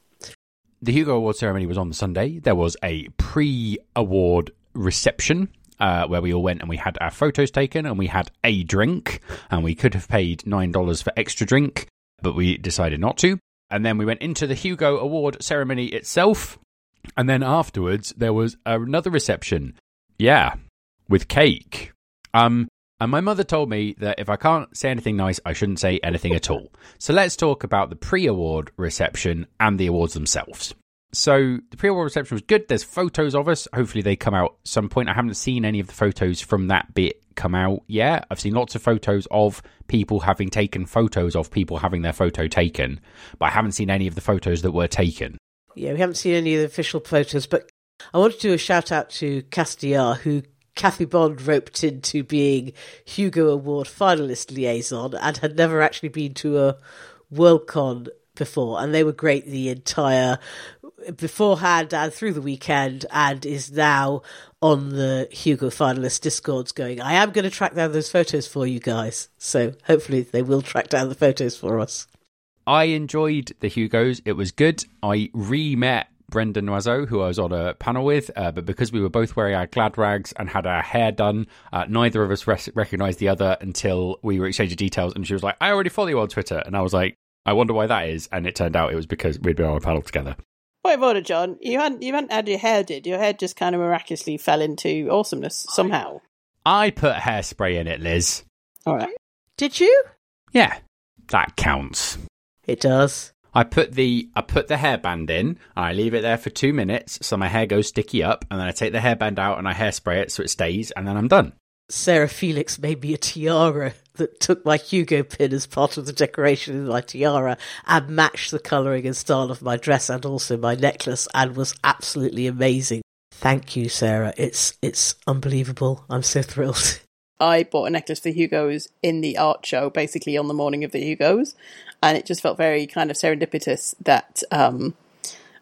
The Hugo Award ceremony was on the Sunday. There was a pre-award reception. Uh, where we all went and we had our photos taken and we had a drink and we could have paid nine dollars for extra drink, but we decided not to. And then we went into the Hugo Award ceremony itself, and then afterwards there was another reception. Yeah, with cake. Um, and my mother told me that if I can't say anything nice, I shouldn't say anything at all. So let's talk about the pre-award reception and the awards themselves. So the pre-award reception was good. There's photos of us. Hopefully they come out some point. I haven't seen any of the photos from that bit come out yet. I've seen lots of photos of people having taken photos of people having their photo taken, but I haven't seen any of the photos that were taken. Yeah, we haven't seen any of the official photos, but I want to do a shout out to Castiar, who Kathy Bond roped into being Hugo Award finalist liaison and had never actually been to a Worldcon before. And they were great the entire beforehand and through the weekend, and is now on the Hugo finalist discords going, I am going to track down those photos for you guys. So hopefully they will track down the photos for us. I enjoyed the Hugos. It was good. I re met Brenda Noiseux, who I was on a panel with, uh, but because we were both wearing our glad rags and had our hair done, uh, neither of us res- recognized the other until we were exchanging details. And she was like, I already follow you on Twitter. And I was like, I wonder why that is. And it turned out it was because we'd been on a panel together. Point of order, John. You hadn't you hadn't had your hair did. Your hair just kind of miraculously fell into awesomeness somehow. I put hairspray in it, Liz. All right. Did you? Yeah, that counts. It does. I put the I put the hairband in. I leave it there for two minutes so my hair goes sticky up, and then I take the hairband out and I hairspray it so it stays, and then I'm done. Sarah Felix made me a tiara that took my Hugo pin as part of the decoration in my tiara and matched the colouring and style of my dress and also my necklace and was absolutely amazing. Thank you, Sarah. It's it's unbelievable. I'm so thrilled. I bought a necklace for Hugo's in the art show, basically on the morning of the Hugo's, and it just felt very kind of serendipitous that um,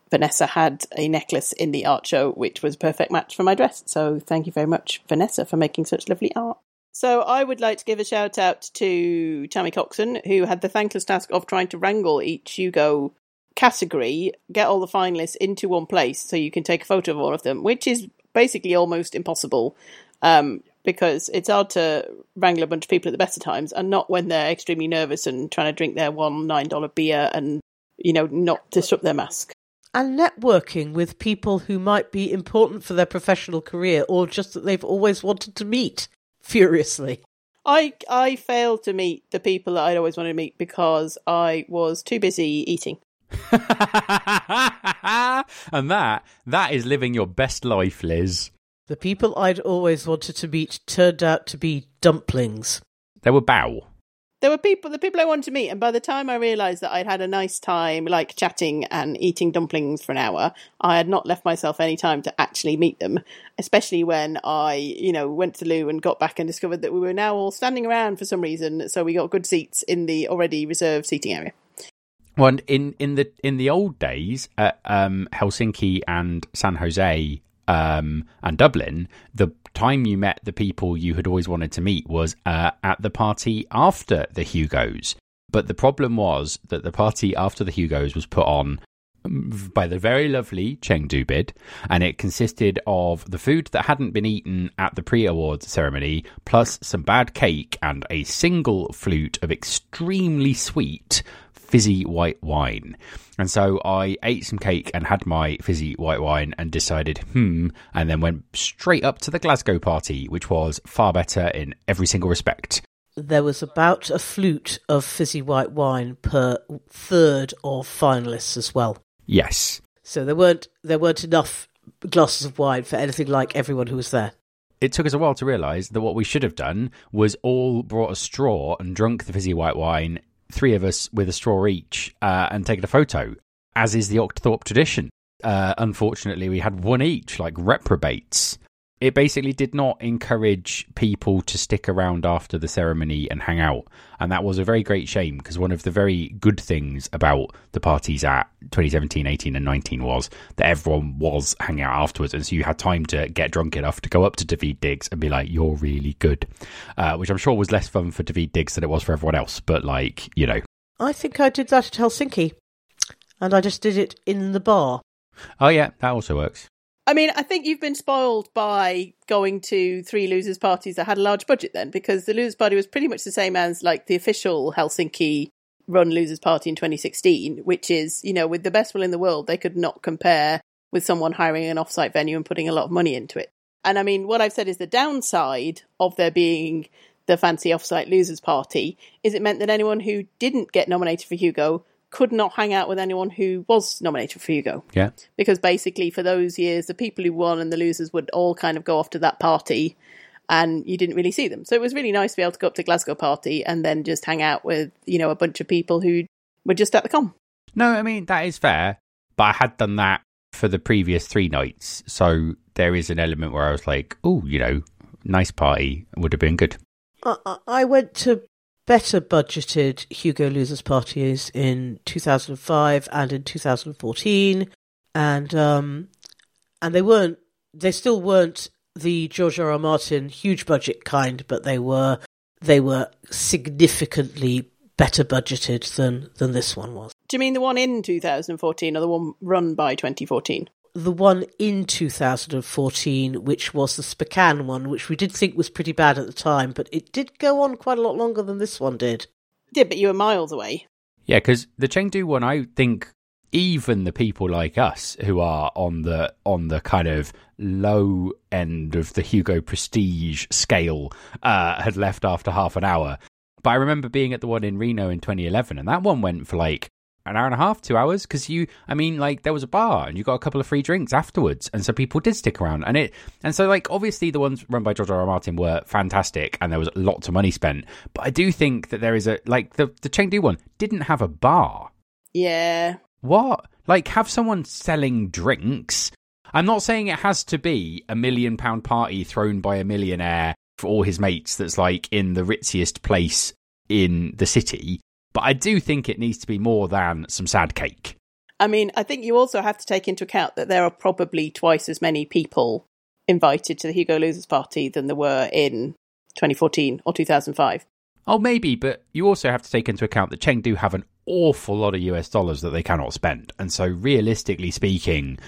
Vanessa had a necklace in the art show, which was a perfect match for my dress. So thank you very much, Vanessa, for making such lovely art. So I would like to give a shout out to Tammy Coxen, who had the thankless task of trying to wrangle each Hugo category, get all the finalists into one place so you can take a photo of all of them, which is basically almost impossible. Um, because it's hard to wrangle a bunch of people at the best of times and not when they're extremely nervous and trying to drink their one nine dollar beer and you know not disrupt their mask and networking with people who might be important for their professional career or just that they've always wanted to meet furiously. I I failed to meet the people that I'd always wanted to meet because I was too busy eating. and that that is living your best life, Liz. The people I'd always wanted to meet turned out to be dumplings. They were bow there were people, the people I wanted to meet, and by the time I realised that I'd had a nice time, like chatting and eating dumplings for an hour, I had not left myself any time to actually meet them. Especially when I, you know, went to the loo and got back and discovered that we were now all standing around for some reason, so we got good seats in the already reserved seating area. Well, in in the in the old days at um, Helsinki and San Jose um, and Dublin, the time you met the people you had always wanted to meet was uh, at the party after the Hugos. But the problem was that the party after the Hugos was put on by the very lovely Chengdu bid, and it consisted of the food that hadn't been eaten at the pre awards ceremony, plus some bad cake and a single flute of extremely sweet fizzy white wine. And so I ate some cake and had my fizzy white wine and decided, hmm, and then went straight up to the Glasgow party, which was far better in every single respect. There was about a flute of fizzy white wine per third of finalists as well. Yes. So there weren't there weren't enough glasses of wine for anything like everyone who was there it took us a while to realise that what we should have done was all brought a straw and drunk the fizzy white wine three of us with a straw each uh, and taken a photo, as is the Octothorpe tradition. Uh, unfortunately, we had one each, like reprobates it basically did not encourage people to stick around after the ceremony and hang out. And that was a very great shame because one of the very good things about the parties at 2017, 18, and 19 was that everyone was hanging out afterwards. And so you had time to get drunk enough to go up to Daveed Diggs and be like, you're really good. Uh, which I'm sure was less fun for Daveed Diggs than it was for everyone else. But, like, you know. I think I did that at Helsinki. And I just did it in the bar. Oh, yeah, that also works. I mean, I think you've been spoiled by going to three losers parties that had a large budget then, because the losers party was pretty much the same as like the official Helsinki run losers party in 2016, which is, you know, with the best will in the world, they could not compare with someone hiring an offsite venue and putting a lot of money into it. And I mean, what I've said is the downside of there being the fancy offsite losers party is it meant that anyone who didn't get nominated for Hugo could not hang out with anyone who was nominated for Hugo. Yeah. Because basically, for those years, the people who won and the losers would all kind of go off to that party and you didn't really see them. So it was really nice to be able to go up to Glasgow party and then just hang out with, you know, a bunch of people who were just at the con. No, I mean, that is fair. But I had done that for the previous three nights. So there is an element where I was like, oh, you know, nice party would have been good. I went to better budgeted Hugo Losers parties in 2005 and in 2014, and um, and they weren't, they still weren't the George R. R. Martin huge budget kind, but they were they were significantly better budgeted than than this one was. Do you mean the one in 2014 or the one run by 2014? The one in 2014, which was the Spokane one, which we did think was pretty bad at the time, but it did go on quite a lot longer than this one did. Did, but you were miles away. Yeah, because the Chengdu one, I think even the people like us who are on the on the kind of low end of the Hugo Prestige scale uh, had left after half an hour. But I remember being at the one in Reno in 2011, and that one went for like an hour and a half, two hours, because you, I mean, like there was a bar and you got a couple of free drinks afterwards, and so people did stick around, and it, and so like obviously the ones run by George R. R. Martin were fantastic, and there was lots of money spent, but I do think that there is a like the the Chengdu one didn't have a bar. Yeah. What? Like have someone selling drinks? I'm not saying it has to be a million pound party thrown by a millionaire for all his mates that's like in the ritziest place in the city. But I do think it needs to be more than some sad cake. I mean, I think you also have to take into account that there are probably twice as many people invited to the Hugo Losers Party than there were in 2014 or 2005. Oh, maybe, but you also have to take into account that Chengdu have an awful lot of US dollars that they cannot spend. And so, realistically speaking,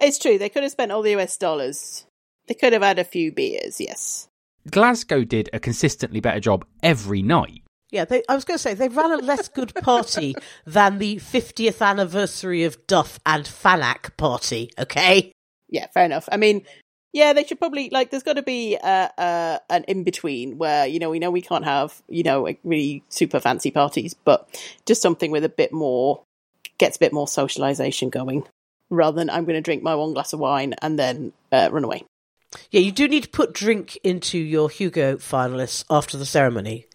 It's true, they could have spent all the US dollars. They could have had a few beers, yes. Glasgow did a consistently better job every night. Yeah, they, I was going to say they ran a less good party than the 50th anniversary of DUFF and Fanac party. Okay, Yeah, fair enough. I mean, yeah, they should probably like. There's got to be uh, uh, an in between where you know we know we can't have you know like, really super fancy parties, but just something with a bit more gets a bit more socialization going, rather than I'm going to drink my one glass of wine and then uh, run away. yeah, you do need to put drink into your Hugo finalists after the ceremony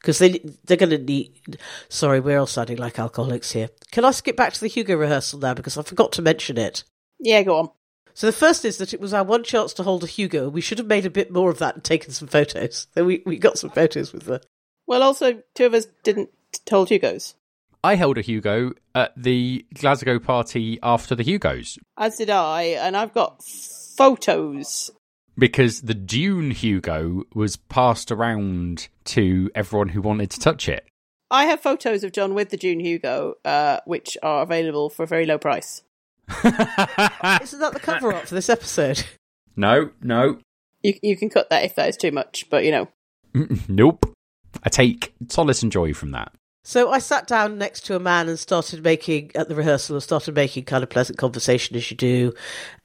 because they they're going to need. Sorry, we're all sounding like alcoholics here. Can I skip back to the Hugo rehearsal now because I forgot to mention it. Yeah, go on. So the first is that it was our one chance to hold a Hugo. We should have made a bit more of that and taken some photos. So we, we got some photos with the. Well, also two of us didn't hold Hugo's, I held a Hugo at the Glasgow party after the Hugos as did I, and I've got photos. Because the Dune Hugo was passed around to everyone who wanted to touch it. I have photos of John with the Dune Hugo, uh, which are available for a very low price. Isn't that the cover art for this episode? no, no, You you can cut that if that is too much, but you know. nope. I take solace and joy from that. So I sat down next to a man and started making at the rehearsal and started making kind of pleasant conversation as you do.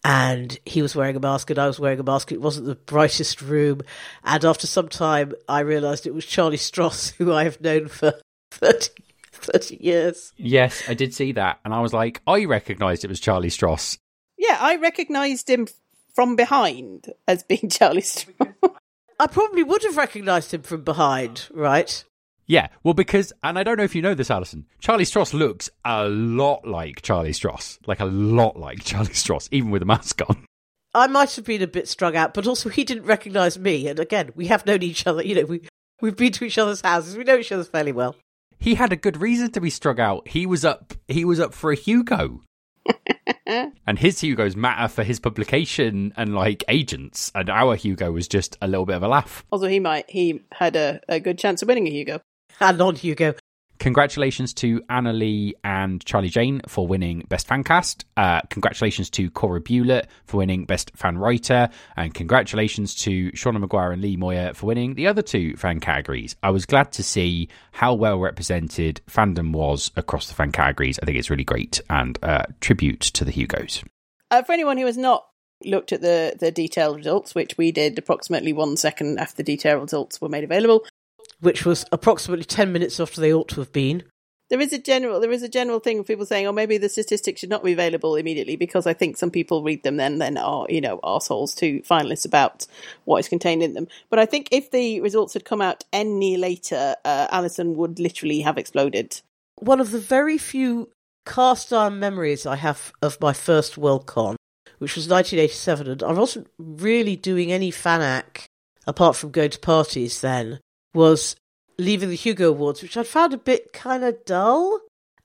And he was wearing a mask and I was wearing a mask. It wasn't the brightest room. And after some time, I realised it was Charlie Stross, who I have known for 30, 30 years. Yes, I did see that, and I was like, I recognised it was Charlie Stross. Yeah, I recognised him from behind as being Charlie Stross. I probably would have recognised him from behind, right? Yeah, well, because, and I don't know if you know this, Alison, Charlie Stross looks a lot like Charlie Stross, like a lot like Charlie Stross, even with a mask on. I might have been a bit strung out, but also he didn't recognise me. And again, we have known each other. You know, we we've been to each other's houses. We know each other fairly well. He had a good reason to be strung out. He was up. He was up for a Hugo, and his Hugos matter for his publication and like agents, and our Hugo was just a little bit of a laugh. also, he might he had a, a good chance of winning a Hugo. And on Hugo. Congratulations to Annalee and Charlie Jane for winning Best Fan Cast. Uh, congratulations to Cora Buhlert for winning Best Fan Writer. And congratulations to Shauna Maguire and Lee Moyer for winning the other two fan categories. I was glad to see how well represented fandom was across the fan categories. I think it's really great and uh, tribute to the Hugos. Uh, for anyone who has not looked at the the detailed results, which we did approximately one second after the detailed results were made available, which was approximately 10 minutes after they ought to have been. there is a general there is a general thing of people saying, "Oh, maybe the statistics should not be available immediately," because I think some people read them then then are you know arseholes to finalists about what is contained in them. But I think if the results had come out any later, uh, Alison would literally have exploded. One of the very few cast iron memories I have of my first Worldcon, which was 1987, and I wasn't really doing any fanac apart from going to parties then, was leaving the Hugo Awards, which I'd found a bit kind of dull.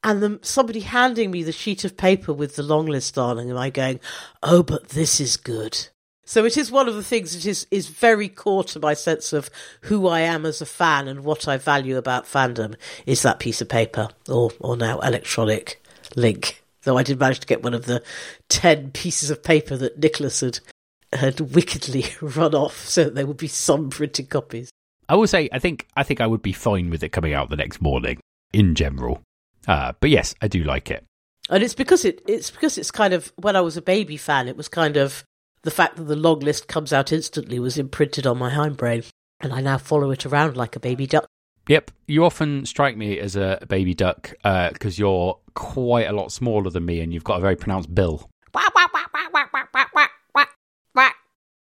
And then somebody handing me the sheet of paper with the long list on, and I going, "Oh, but this is good." So it is one of the things that is is very core to my sense of who I am as a fan and what I value about fandom is that piece of paper or or now electronic link. Though I did manage to get one of the ten pieces of paper that Nicholas had had wickedly run off, so that there would be some printed copies. I will say, I think, I think I would be fine with it coming out the next morning in general. Uh, but yes, I do like it. And it's because it it's because it's kind of when I was a baby fan, it was kind of the fact that the log list comes out instantly was imprinted on my hindbrain, and I now follow it around like a baby duck. Yep, you often strike me as a baby duck because you're quite a lot smaller than me and you've got a very pronounced bill.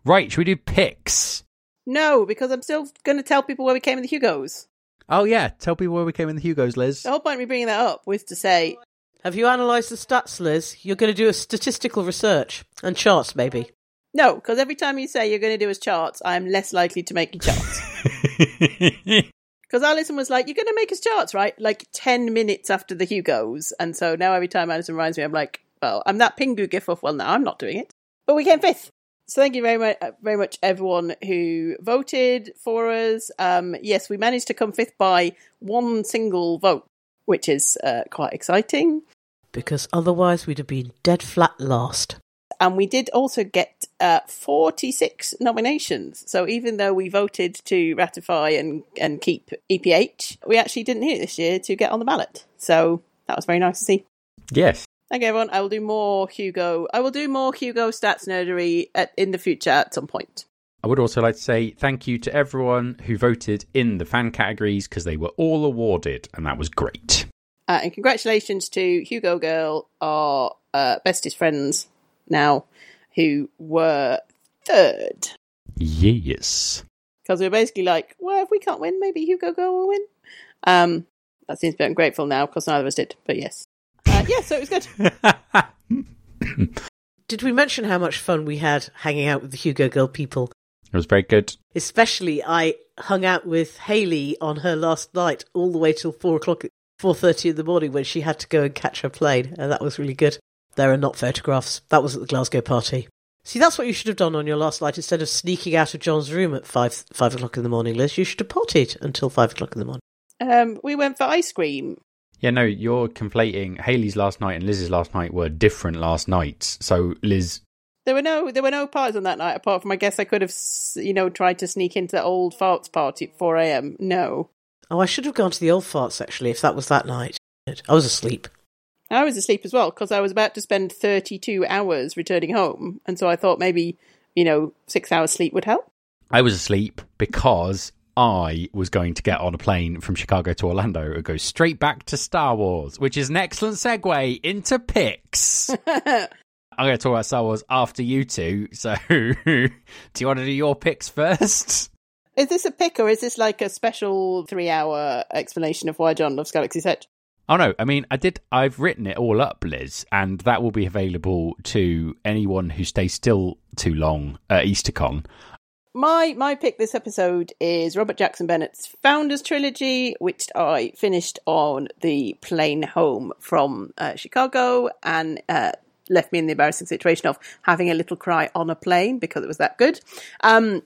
Right, should we do picks? No, because I'm still going to tell people where we came in the Hugos. Oh yeah, tell people where we came in the Hugos, Liz. The whole point of me bringing that up was to say, Have you analysed the stats, Liz? You're going to do a statistical research and charts, maybe. No, because every time you say you're going to do us charts, I'm less likely to make you charts. Because Alison was like, "You're going to make us charts, right?" Like ten minutes after the Hugos, and so now every time Alison reminds me, I'm like, "Well, I'm that Pingu gif off. Well, no, I'm not doing it." But we came fifth. So thank you very much, very much, everyone who voted for us. Um, yes, we managed to come fifth by one single vote, which is uh, quite exciting. Because otherwise we'd have been dead flat last. And we did also get uh, 46 nominations. So even though we voted to ratify and, and keep EPH, we actually didn't need it this year to get on the ballot. So that was very nice to see. Yes. Thank you, everyone. I will do more Hugo. I will do more Hugo stats nerdery at, in the future at some point. I would also like to say thank you to everyone who voted in the fan categories because they were all awarded, and that was great. Uh, and congratulations to Hugo Girl, our uh, bestest friends now, who were third. Yes. Because we are basically like, well, if we can't win, maybe Hugo Girl will win. Um, that seems a bit ungrateful now because neither of us did, but yes. Yeah, so it was good. Did we mention how much fun we had hanging out with the Hugo Girl people? It was very good. Especially, I hung out with Haley on her last night all the way till four o'clock, four thirty in the morning when she had to go and catch her plane, and that was really good. There are not photographs. That was at the Glasgow party. See, that's what you should have done on your last night. Instead of sneaking out of John's room at five five o'clock in the morning, Liz, you should have potted until five o'clock in the morning. Um, we went for ice cream. Yeah, no, you're conflating. Haley's last night and Liz's last night were different last nights. So Liz, There were no there were no parties on that night apart from I guess I could have s- you know tried to sneak into the old farts party at four a.m. No, Oh, I should have gone to the old farts actually if that was that night. I was asleep. I was asleep as well because I was about to spend thirty two hours returning home, and so I thought maybe you know six hours sleep would help. I was asleep because I was going to get on a plane from Chicago to Orlando and go straight back to Star Wars, which is an excellent segue into picks. I'm going to talk about Star Wars after you two. So, do you want to do your picks first? Is this a pick or is this like a special three hour explanation of why John loves Galaxy's Edge? Oh no, I mean I did I've written it all up, Liz, and that will be available to anyone who stays still too long at EasterCon. My my pick this episode is Robert Jackson Bennett's Founders trilogy, which I finished on the plane home from uh, Chicago and uh, left me in the embarrassing situation of having a little cry on a plane because it was that good. Um,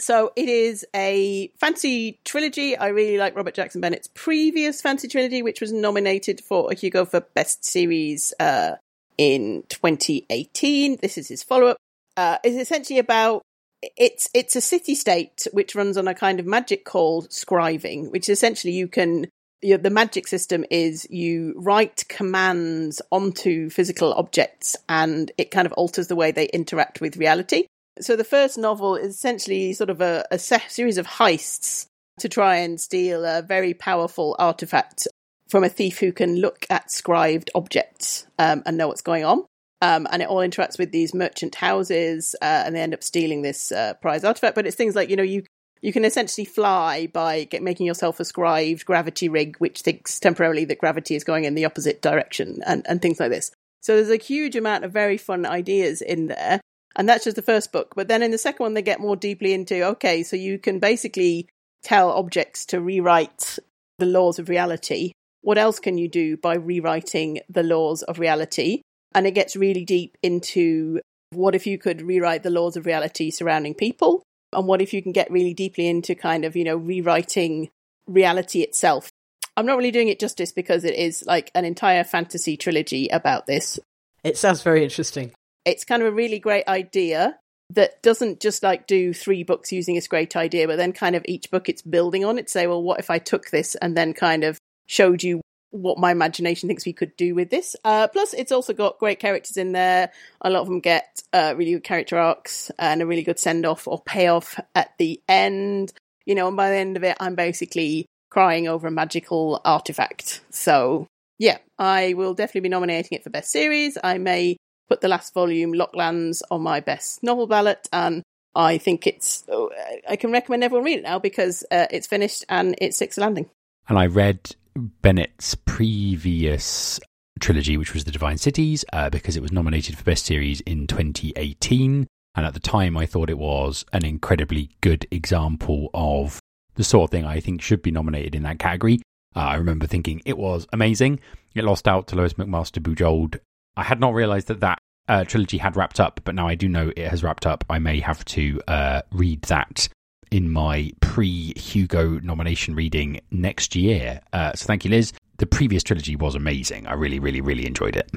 so it is a fancy trilogy. I really like Robert Jackson Bennett's previous fancy trilogy, which was nominated for a Hugo for Best Series uh, in 2018. This is his follow up. Uh, it's essentially about it's it's a city state which runs on a kind of magic called scriving, which essentially you can you know, the magic system is you write commands onto physical objects and it kind of alters the way they interact with reality. So the first novel is essentially sort of a, a series of heists to try and steal a very powerful artifact from a thief who can look at scribed objects um, and know what's going on. Um, and it all interacts with these merchant houses, uh, and they end up stealing this uh, prize artifact. But it's things like you know you you can essentially fly by get, making yourself a scribed gravity rig, which thinks temporarily that gravity is going in the opposite direction, and and things like this. So there's a huge amount of very fun ideas in there, and that's just the first book. But then in the second one, they get more deeply into okay, so you can basically tell objects to rewrite the laws of reality. What else can you do by rewriting the laws of reality? And it gets really deep into what if you could rewrite the laws of reality surrounding people? And what if you can get really deeply into kind of, you know, rewriting reality itself? I'm not really doing it justice because it is like an entire fantasy trilogy about this. It sounds very interesting. It's kind of a really great idea that doesn't just like do three books using this great idea, but then kind of each book it's building on it. Say, well, what if I took this and then kind of showed you what my imagination thinks we could do with this. Uh, plus, it's also got great characters in there. A lot of them get uh, really good character arcs and a really good send off or payoff at the end. You know, and by the end of it, I'm basically crying over a magical artifact. So, yeah, I will definitely be nominating it for Best Series. I may put the last volume, Locklands, on my Best Novel ballot, and I think it's. Oh, I can recommend everyone read it now because uh, it's finished and it sticks landing. And I read Bennett's previous trilogy, which was The Divine Cities, uh, because it was nominated for Best Series in 2018. And at the time, I thought it was an incredibly good example of the sort of thing I think should be nominated in that category. Uh, I remember thinking it was amazing. It lost out to Lois McMaster Bujold. I had not realized that that uh, trilogy had wrapped up, but now I do know it has wrapped up. I may have to uh, read that in my pre Hugo nomination reading next year. Uh, so thank you, Liz. The previous trilogy was amazing. I really, really, really enjoyed it.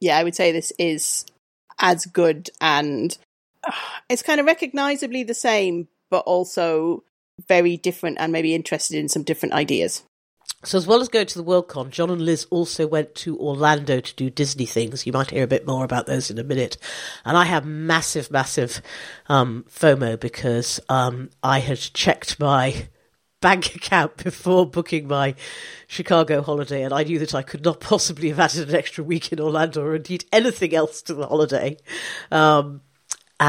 Yeah, I would say this is as good and uh, it's kind of recognizably the same, but also very different and maybe interested in some different ideas. So, as well as going to the Worldcon, John and Liz also went to Orlando to do Disney things. You might hear a bit more about those in a minute. And I have massive, massive um, FOMO because um, I had checked my bank account before booking my Chicago holiday, and I knew that I could not possibly have added an extra week in Orlando or indeed anything else to the holiday. Um,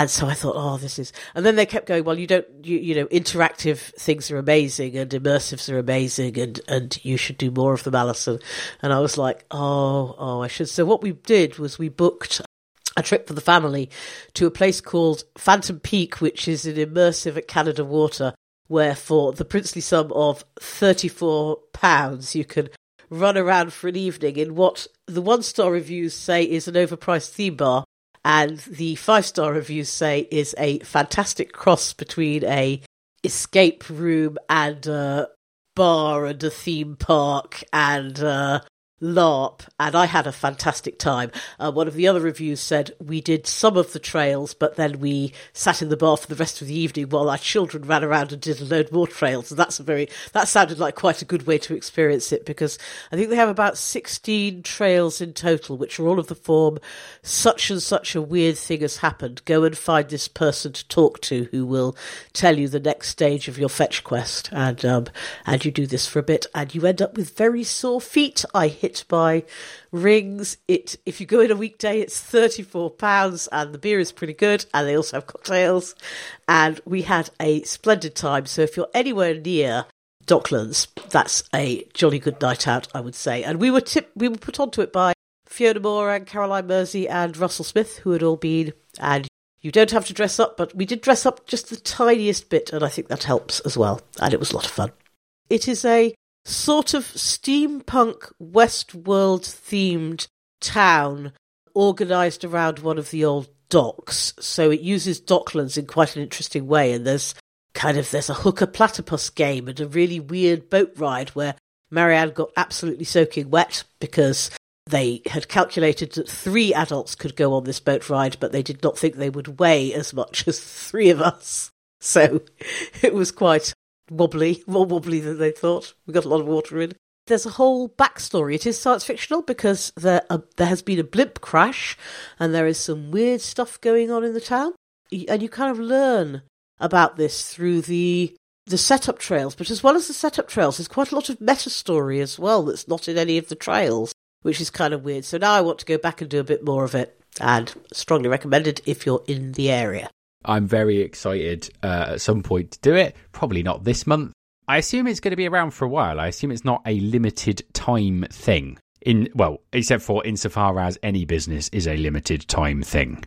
and so I thought, oh, this is. And then they kept going. Well, you don't, you, you know, interactive things are amazing and immersives are amazing, and and you should do more of them, Alison. And I was like, oh, oh, I should. So what we did was we booked a trip for the family to a place called Phantom Peak, which is an immersive at Canada Water, where for the princely sum of thirty four pounds you can run around for an evening in what the one star reviews say is an overpriced theme bar and the five star reviews say is a fantastic cross between a escape room and a bar and a theme park and uh, LARP, and I had a fantastic time. Uh, one of the other reviews said we did some of the trails, but then we sat in the bar for the rest of the evening while our children ran around and did a load more trails. And that's a very that sounded like quite a good way to experience it because I think they have about sixteen trails in total, which are all of the form such and such a weird thing has happened. Go and find this person to talk to who will tell you the next stage of your fetch quest, and um, and you do this for a bit, and you end up with very sore feet. I hit by rings. It if you go in a weekday, it's thirty four pounds, and the beer is pretty good, and they also have cocktails. And we had a splendid time. So if you're anywhere near Docklands, that's a jolly good night out, I would say. And we were tip, we were put onto it by Fiona Moore and Caroline Mersey and Russell Smith, who had all been. And you don't have to dress up, but we did dress up just the tiniest bit, and I think that helps as well. And it was a lot of fun. It is a sort of steampunk Westworld themed town organized around one of the old docks. So it uses docklands in quite an interesting way. And there's kind of there's a hooker platypus game and a really weird boat ride where Marianne got absolutely soaking wet because they had calculated that three adults could go on this boat ride, but they did not think they would weigh as much as three of us. So it was quite wobbly, more wobbly than they thought. We got a lot of water in. There's a whole backstory. It is science fictional because there uh, there has been a blimp crash, and there is some weird stuff going on in the town, and you kind of learn about this through the the setup trails. But as well as the setup trails, there's quite a lot of meta story as well that's not in any of the trails, which is kind of weird. So now I want to go back and do a bit more of it, and strongly recommended if you're in the area. I'm very excited uh, at some point to do it. Probably not this month. I assume it's going to be around for a while. I assume it's not a limited time thing. In well, except for insofar as any business is a limited time thing.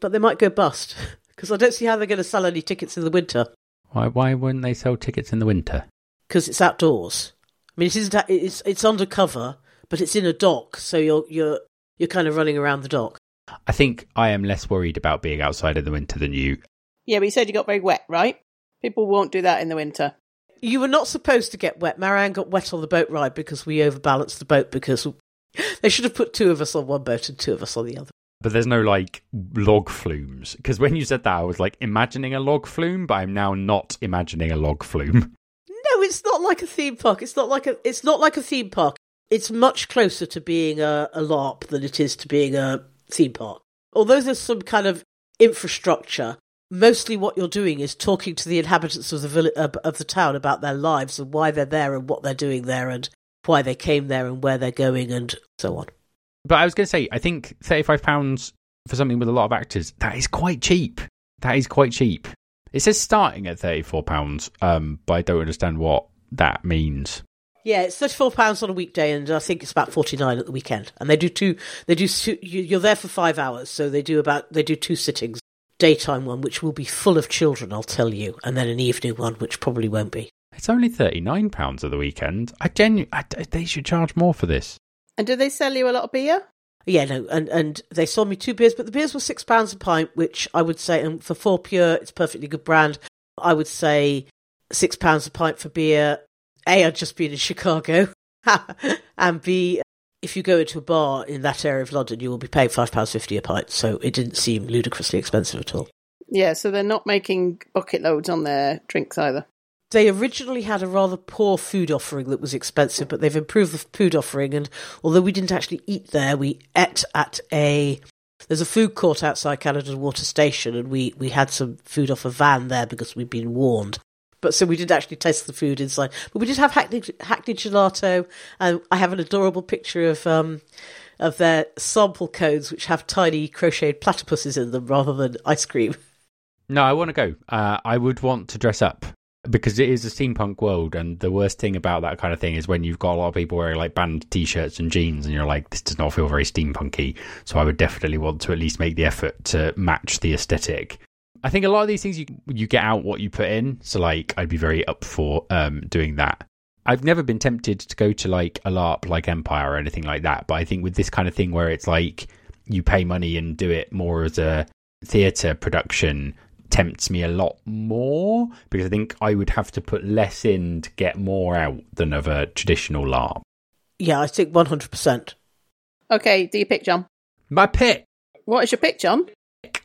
But they might go bust because I don't see how they're going to sell any tickets in the winter. Why? Why wouldn't they sell tickets in the winter? Because it's outdoors. I mean, it isn't. It's it's undercover, but it's in a dock, so you're you're you're kind of running around the dock. I think I am less worried about being outside in the winter than you. Yeah, but you said you got very wet, right? People won't do that in the winter. You were not supposed to get wet. Marianne got wet on the boat ride because we overbalanced the boat because they should have put two of us on one boat and two of us on the other. But there's no like log flumes. Because when you said that, I was like imagining a log flume, but I'm now not imagining a log flume. No, it's not like a theme park. It's not like a. It's not like a theme park. It's much closer to being a, a LARP than it is to being a park. Although there's some kind of infrastructure, mostly what you're doing is talking to the inhabitants of the village, uh, of the town about their lives and why they're there and what they're doing there and why they came there and where they're going and so on. But I was going to say, I think thirty-five pounds for something with a lot of actors that is quite cheap. That is quite cheap. It says starting at thirty-four pounds, um, but I don't understand what that means. Yeah, it's thirty four pounds on a weekday, and I think it's about forty nine at the weekend. And they do two. They do. Two, you're there for five hours, so they do about they do two sittings. daytime one, which will be full of children, I'll tell you, and then an evening one, which probably won't be. It's only £39 at the weekend. I genu- I, They should charge more for this. And do they sell you a lot of beer? Yeah, no, and, and they sold me two beers, but the beers were six pounds a pint, which I would say, and for Fourpure, it's a perfectly good brand. I would say six pounds a pint for beer. A, I'd just been in Chicago, and B, if you go into a bar in that area of London, you will be paying five pounds fifty a pint. So it didn't seem ludicrously expensive at all. Yeah, so they're not making bucket loads on their drinks either. They originally had a rather poor food offering that was expensive, but they've improved the food offering. And although we didn't actually eat there, we ate at a there's a food court outside Canada Water Station, and we we had some food off a van there because we'd been warned. But so we didn't actually taste the food inside. But we did have Hackney, Hackney gelato, and I have an adorable picture of um of their sample cones, which have tiny crocheted platypuses in them rather than ice cream. No, I want to go. Uh, I would want to dress up because it is a steampunk world, and the worst thing about that kind of thing is when you've got a lot of people wearing like band t-shirts and jeans, and you're like, this does not feel very steampunky. So I would definitely want to at least make the effort to match the aesthetic. I think a lot of these things you you get out what you put in. So like, I'd be very up for um, doing that. I've never been tempted to go to like a LARP like Empire or anything like that, but I think with this kind of thing where it's like you pay money and do it more as a theatre production tempts me a lot more because I think I would have to put less in to get more out than of a traditional LARP. Yeah, I think 100%. Okay, do you pick, John? My pick. What is your pick, John?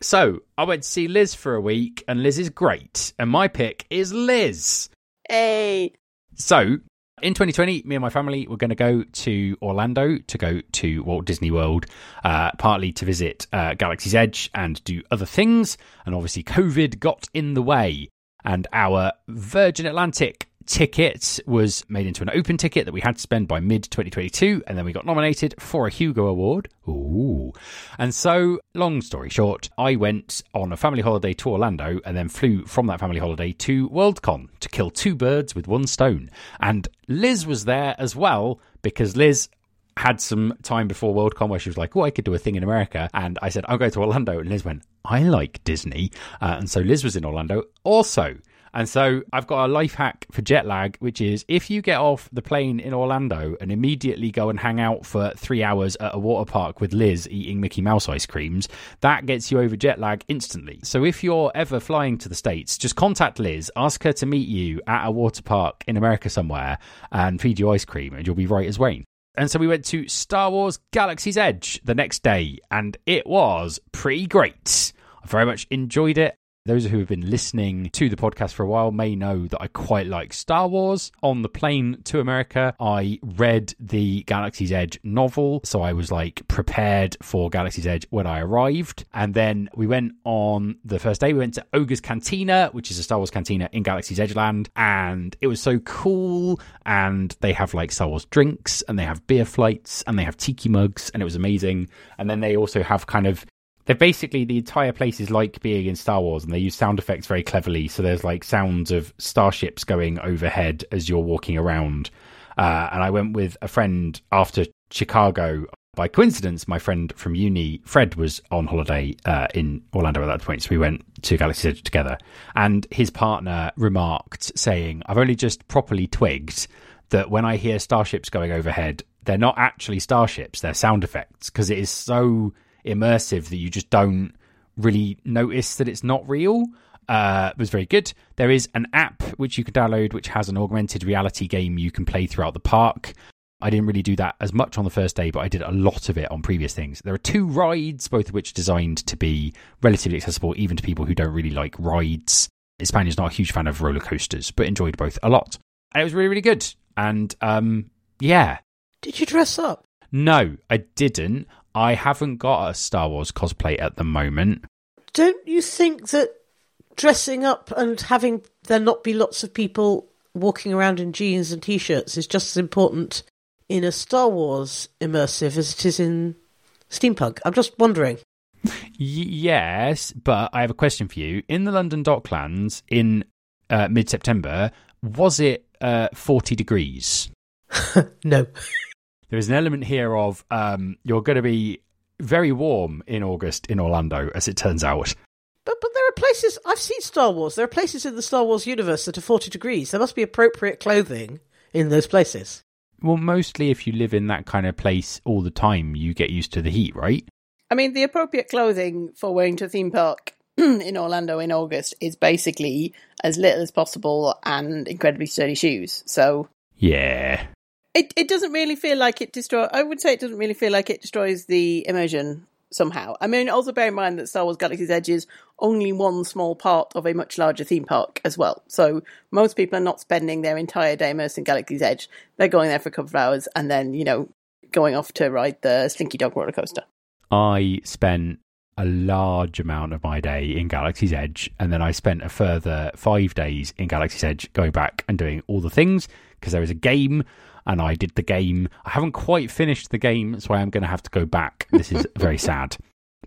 So I went to see Liz for a week, and Liz is great. And my pick is Liz. Hey. So in 2020, me and my family were going to go to Orlando to go to Walt Disney World, uh, partly to visit uh, Galaxy's Edge and do other things. And obviously, COVID got in the way. And our Virgin Atlantic ticket was made into an open ticket that we had to spend by mid 2022, and then we got nominated for a Hugo Award. Ooh. And so, long story short, I went on a family holiday to Orlando and then flew from that family holiday to Worldcon to kill two birds with one stone. And Liz was there as well because Liz had some time before Worldcon where she was like, "Oh, I could do a thing in America," and I said, "I'll go to Orlando," and Liz went, "I like Disney," uh, and so Liz was in Orlando also. And so I've got a life hack for jet lag, which is if you get off the plane in Orlando and immediately go and hang out for three hours at a water park with Liz eating Mickey Mouse ice creams, that gets you over jet lag instantly. So if you're ever flying to the States, just contact Liz, ask her to meet you at a water park in America somewhere and feed you ice cream, and you'll be right as Wayne. And so we went to Star Wars Galaxy's Edge the next day, and it was pretty great. I very much enjoyed it. Those who have been listening to the podcast for a while may know that I quite like Star Wars. On the plane to America, I read the Galaxy's Edge novel, so I was like prepared for Galaxy's Edge when I arrived. And then we went on the first day, we went to Oga's Cantina, which is a Star Wars cantina in Galaxy's Edge land, and it was so cool. And they have like Star Wars drinks, and they have beer flights, and they have tiki mugs, and it was amazing. And then they also have kind of they're basically the entire place is like being in Star Wars, and they use sound effects very cleverly. So there's like sounds of starships going overhead as you're walking around. Uh, and I went with a friend after Chicago. By coincidence, my friend from uni, Fred, was on holiday uh, in Orlando at that point. So we went to Galaxy Edge together. And his partner remarked, saying, I've only just properly twigged that when I hear starships going overhead, they're not actually starships, they're sound effects because it is so immersive that you just don't really notice that it's not real. Uh, was very good. There is an app which you can download, which has an augmented reality game you can play throughout the park. I didn't really do that as much on the first day, but I did a lot of it on previous things. There are two rides, both of which are designed to be relatively accessible, even to people who don't really like rides. Espana's not a huge fan of roller coasters, but enjoyed both a lot. And it was really, really good. And um, yeah. Did you dress up? No, I didn't. I haven't got a Star Wars cosplay at the moment. Don't you think that dressing up and having there not be lots of people walking around in jeans and t-shirts is just as important in a Star Wars immersive as it is in steampunk? I'm just wondering. Y- yes, but I have a question for you. In the London Docklands in uh, mid-September, was it uh, 40 degrees? no. There is an element here of um, you're going to be very warm in August in Orlando, as it turns out. But but there are places I've seen Star Wars. There are places in the Star Wars universe that are forty degrees. There must be appropriate clothing in those places. Well, mostly if you live in that kind of place all the time, you get used to the heat, right? I mean, the appropriate clothing for wearing to a theme park in Orlando in August is basically as little as possible and incredibly sturdy shoes. So Yeah. It it doesn't really feel like it destroy. I would say it doesn't really feel like it destroys the immersion somehow. I mean, also bear in mind that Star Wars Galaxy's Edge is only one small part of a much larger theme park as well. So most people are not spending their entire day immersed in Galaxy's Edge. They're going there for a couple of hours and then you know going off to ride the Slinky Dog roller coaster. I spent a large amount of my day in Galaxy's Edge, and then I spent a further five days in Galaxy's Edge going back and doing all the things because there was a game and I did the game. I haven't quite finished the game, so I am going to have to go back. This is very sad.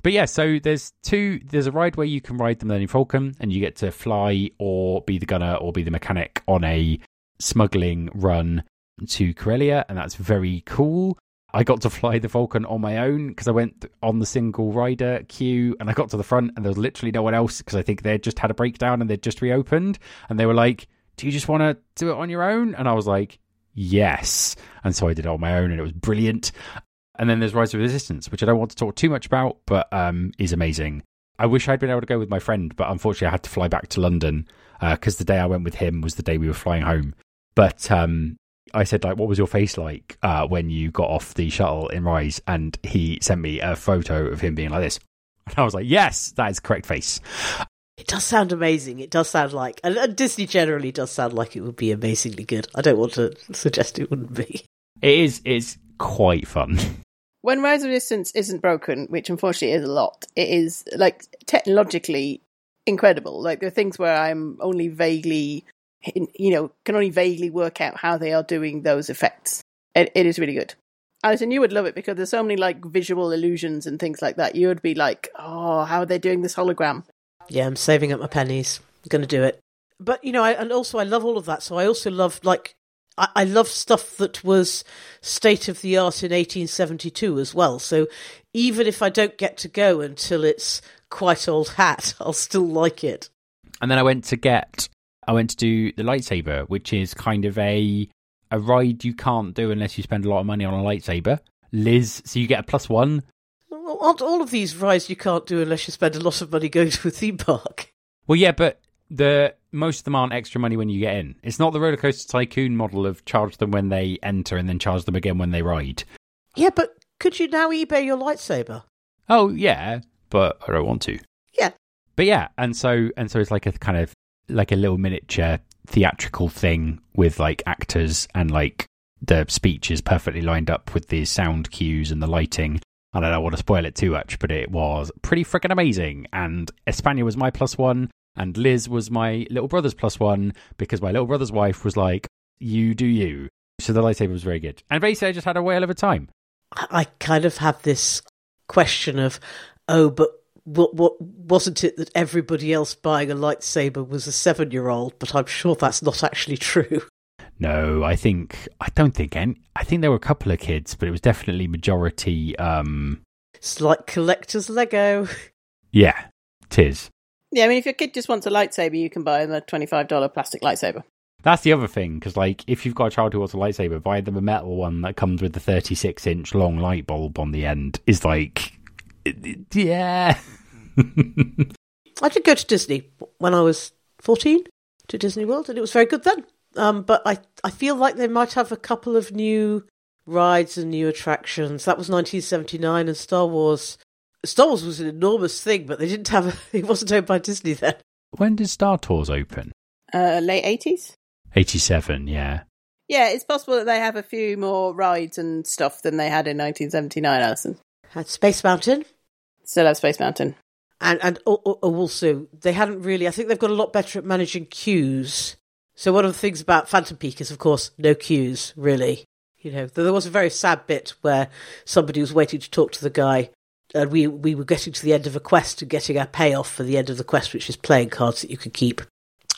But yeah, so there's two. There's a ride where you can ride the Millennium Falcon, and you get to fly or be the gunner or be the mechanic on a smuggling run to Corellia, and that's very cool. I got to fly the Falcon on my own because I went on the single rider queue and I got to the front and there was literally no one else because I think they just had a breakdown and they'd just reopened and they were like, "Do you just want to do it on your own?" And I was like, "Yes." And so I did it on my own and it was brilliant. And then there's Rise of Resistance, which I don't want to talk too much about, but um, is amazing. I wish I'd been able to go with my friend, but unfortunately I had to fly back to London because the day I went with him was the day we were flying home. But um, I said, like, what was your face like uh, when you got off the shuttle in Rise? And he sent me a photo of him being like this. And I was like, yes, that is correct face. It does sound amazing. It does sound like, and, and Disney generally does sound like it would be amazingly good. I don't want to suggest it wouldn't be. It is it's quite fun. when Rise of Resistance isn't broken, which unfortunately is a lot, it is like technologically incredible. Like there are things where I'm only vaguely, you know, can only vaguely work out how they are doing those effects. It, it is really good. Alison, you would love it because there's so many like visual illusions and things like that. You would be like, oh, how are they doing this hologram? Yeah, I'm saving up my pennies. I'm going to do it. But you know, I, and also I love all of that. So I also love like I, I love stuff that was state of the art in 1872 as well. So even if I don't get to go until it's quite old hat, I'll still like it. And then I went to get, I went to do the lightsaber, which is kind of a a ride you can't do unless you spend a lot of money on a lightsaber. Liz, so you get a plus one. Aren't all of these rides you can't do unless you spend a lot of money going to a theme park? Well, yeah, but the most of them aren't extra money when you get in. It's not the roller coaster tycoon model of charge them when they enter and then charge them again when they ride. Yeah, but could you now eBay your lightsaber? Oh yeah, but I don't want to. Yeah. But yeah, and so and so it's like a kind of like a little miniature theatrical thing with like actors and like the speech is perfectly lined up with the sound cues and the lighting. I don't want to spoil it too much, but it was pretty freaking amazing. And Espana was my plus one, and Liz was my little brother's plus one because my little brother's wife was like, "You do you." So the lightsaber was very good, and basically I just had a whale of a time. I kind of have this question of, oh, but what, what wasn't it that everybody else buying a lightsaber was a seven-year-old? But I'm sure that's not actually true. No, I think I don't think any. I think there were a couple of kids, but it was definitely majority. um It's like collector's Lego. Yeah, tis. Yeah, I mean, if your kid just wants a lightsaber, you can buy them a twenty-five dollar plastic lightsaber. That's the other thing, because like if you've got a child who wants a lightsaber, buy them a metal one that comes with the thirty-six inch long light bulb on the end. Is like, yeah. I did go to Disney when I was 14 to Disney World, and it was very good then. Um, but I, I feel like they might have a couple of new rides and new attractions. That was 1979, and Star Wars. Star Wars was an enormous thing, but they didn't have. A, it wasn't owned by Disney then. when did Star Tours open? Uh, late eighties. Eighty-seven. Yeah. Yeah, it's possible that they have a few more rides and stuff than they had in 1979, Alison. Had Space Mountain, Still have Space Mountain. and and al- al- also they hadn't really. I think they've got a lot better at managing queues. So one of the things about Phantom Peak is, of course, no cues really. You know, there was a very sad bit where somebody was waiting to talk to the guy, and we we were getting to the end of a quest and getting our payoff for the end of the quest, which is playing cards that you could keep.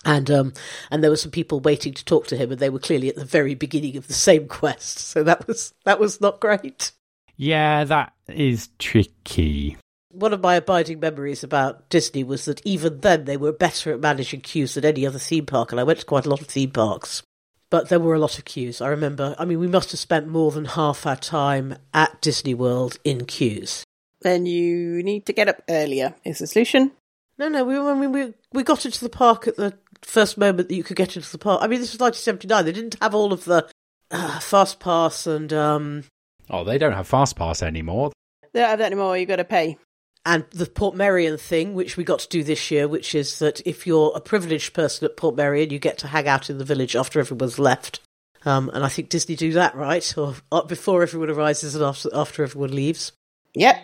And um and there were some people waiting to talk to him, and they were clearly at the very beginning of the same quest. So that was that was not great. Yeah, that is tricky. One of my abiding memories about Disney was that even then they were better at managing queues than any other theme park, and I went to quite a lot of theme parks. But there were a lot of queues. I remember, I mean, we must have spent more than half our time at Disney World in queues. Then you need to get up earlier, is the solution. No, no, we, I mean, we, we got into the park at the first moment that you could get into the park. I mean, this was 1979. They didn't have all of the uh, fast pass and um, Oh, they don't have fast pass anymore. They don't have that anymore, you've got to pay. And the Portmeirion thing, which we got to do this year, which is that if you're a privileged person at Portmeirion, you get to hang out in the village after everyone's left. Um, and I think Disney do that, right? Or uh, before everyone arrives and after after everyone leaves. Yep,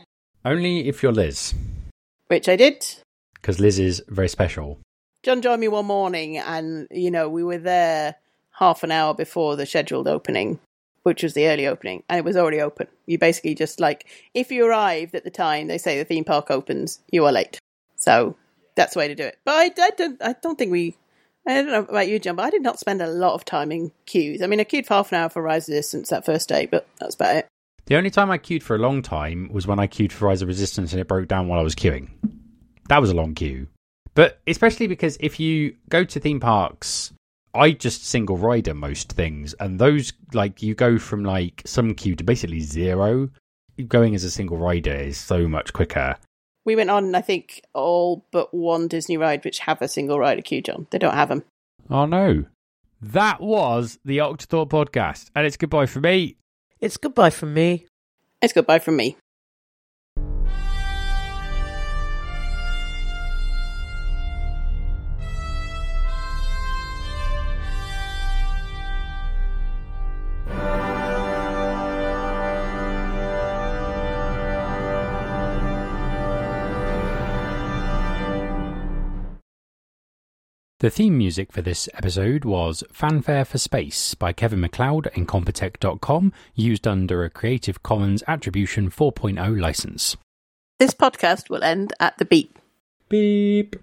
Only if you're Liz, which I did. because Liz is very special. John joined me one morning, and you know we were there half an hour before the scheduled opening, which was the early opening, and it was already open. You basically just like if you arrived at the time they say the theme park opens, you are late. So that's the way to do it. But I, I don't, I don't think we. I don't know about you, John, but I did not spend a lot of time in queues. I mean, I queued for half an hour for Rise of Resistance that first day, but that's about it. The only time I queued for a long time was when I queued for Rise of Resistance and it broke down while I was queuing. That was a long queue. But especially because if you go to theme parks, I just single rider most things, and those like you go from like some queue to basically zero. Going as a single rider is so much quicker. We went on, I think, all but one Disney ride which have a single rider queue, John. They don't have them. Oh no. That was the Octothorpe podcast, and it's goodbye for me. It's goodbye from me. It's goodbye from me. The theme music for this episode was Fanfare for Space by Kevin MacLeod and incompetech.com, used under a Creative Commons Attribution 4.0 license. This podcast will end at the beep. Beep.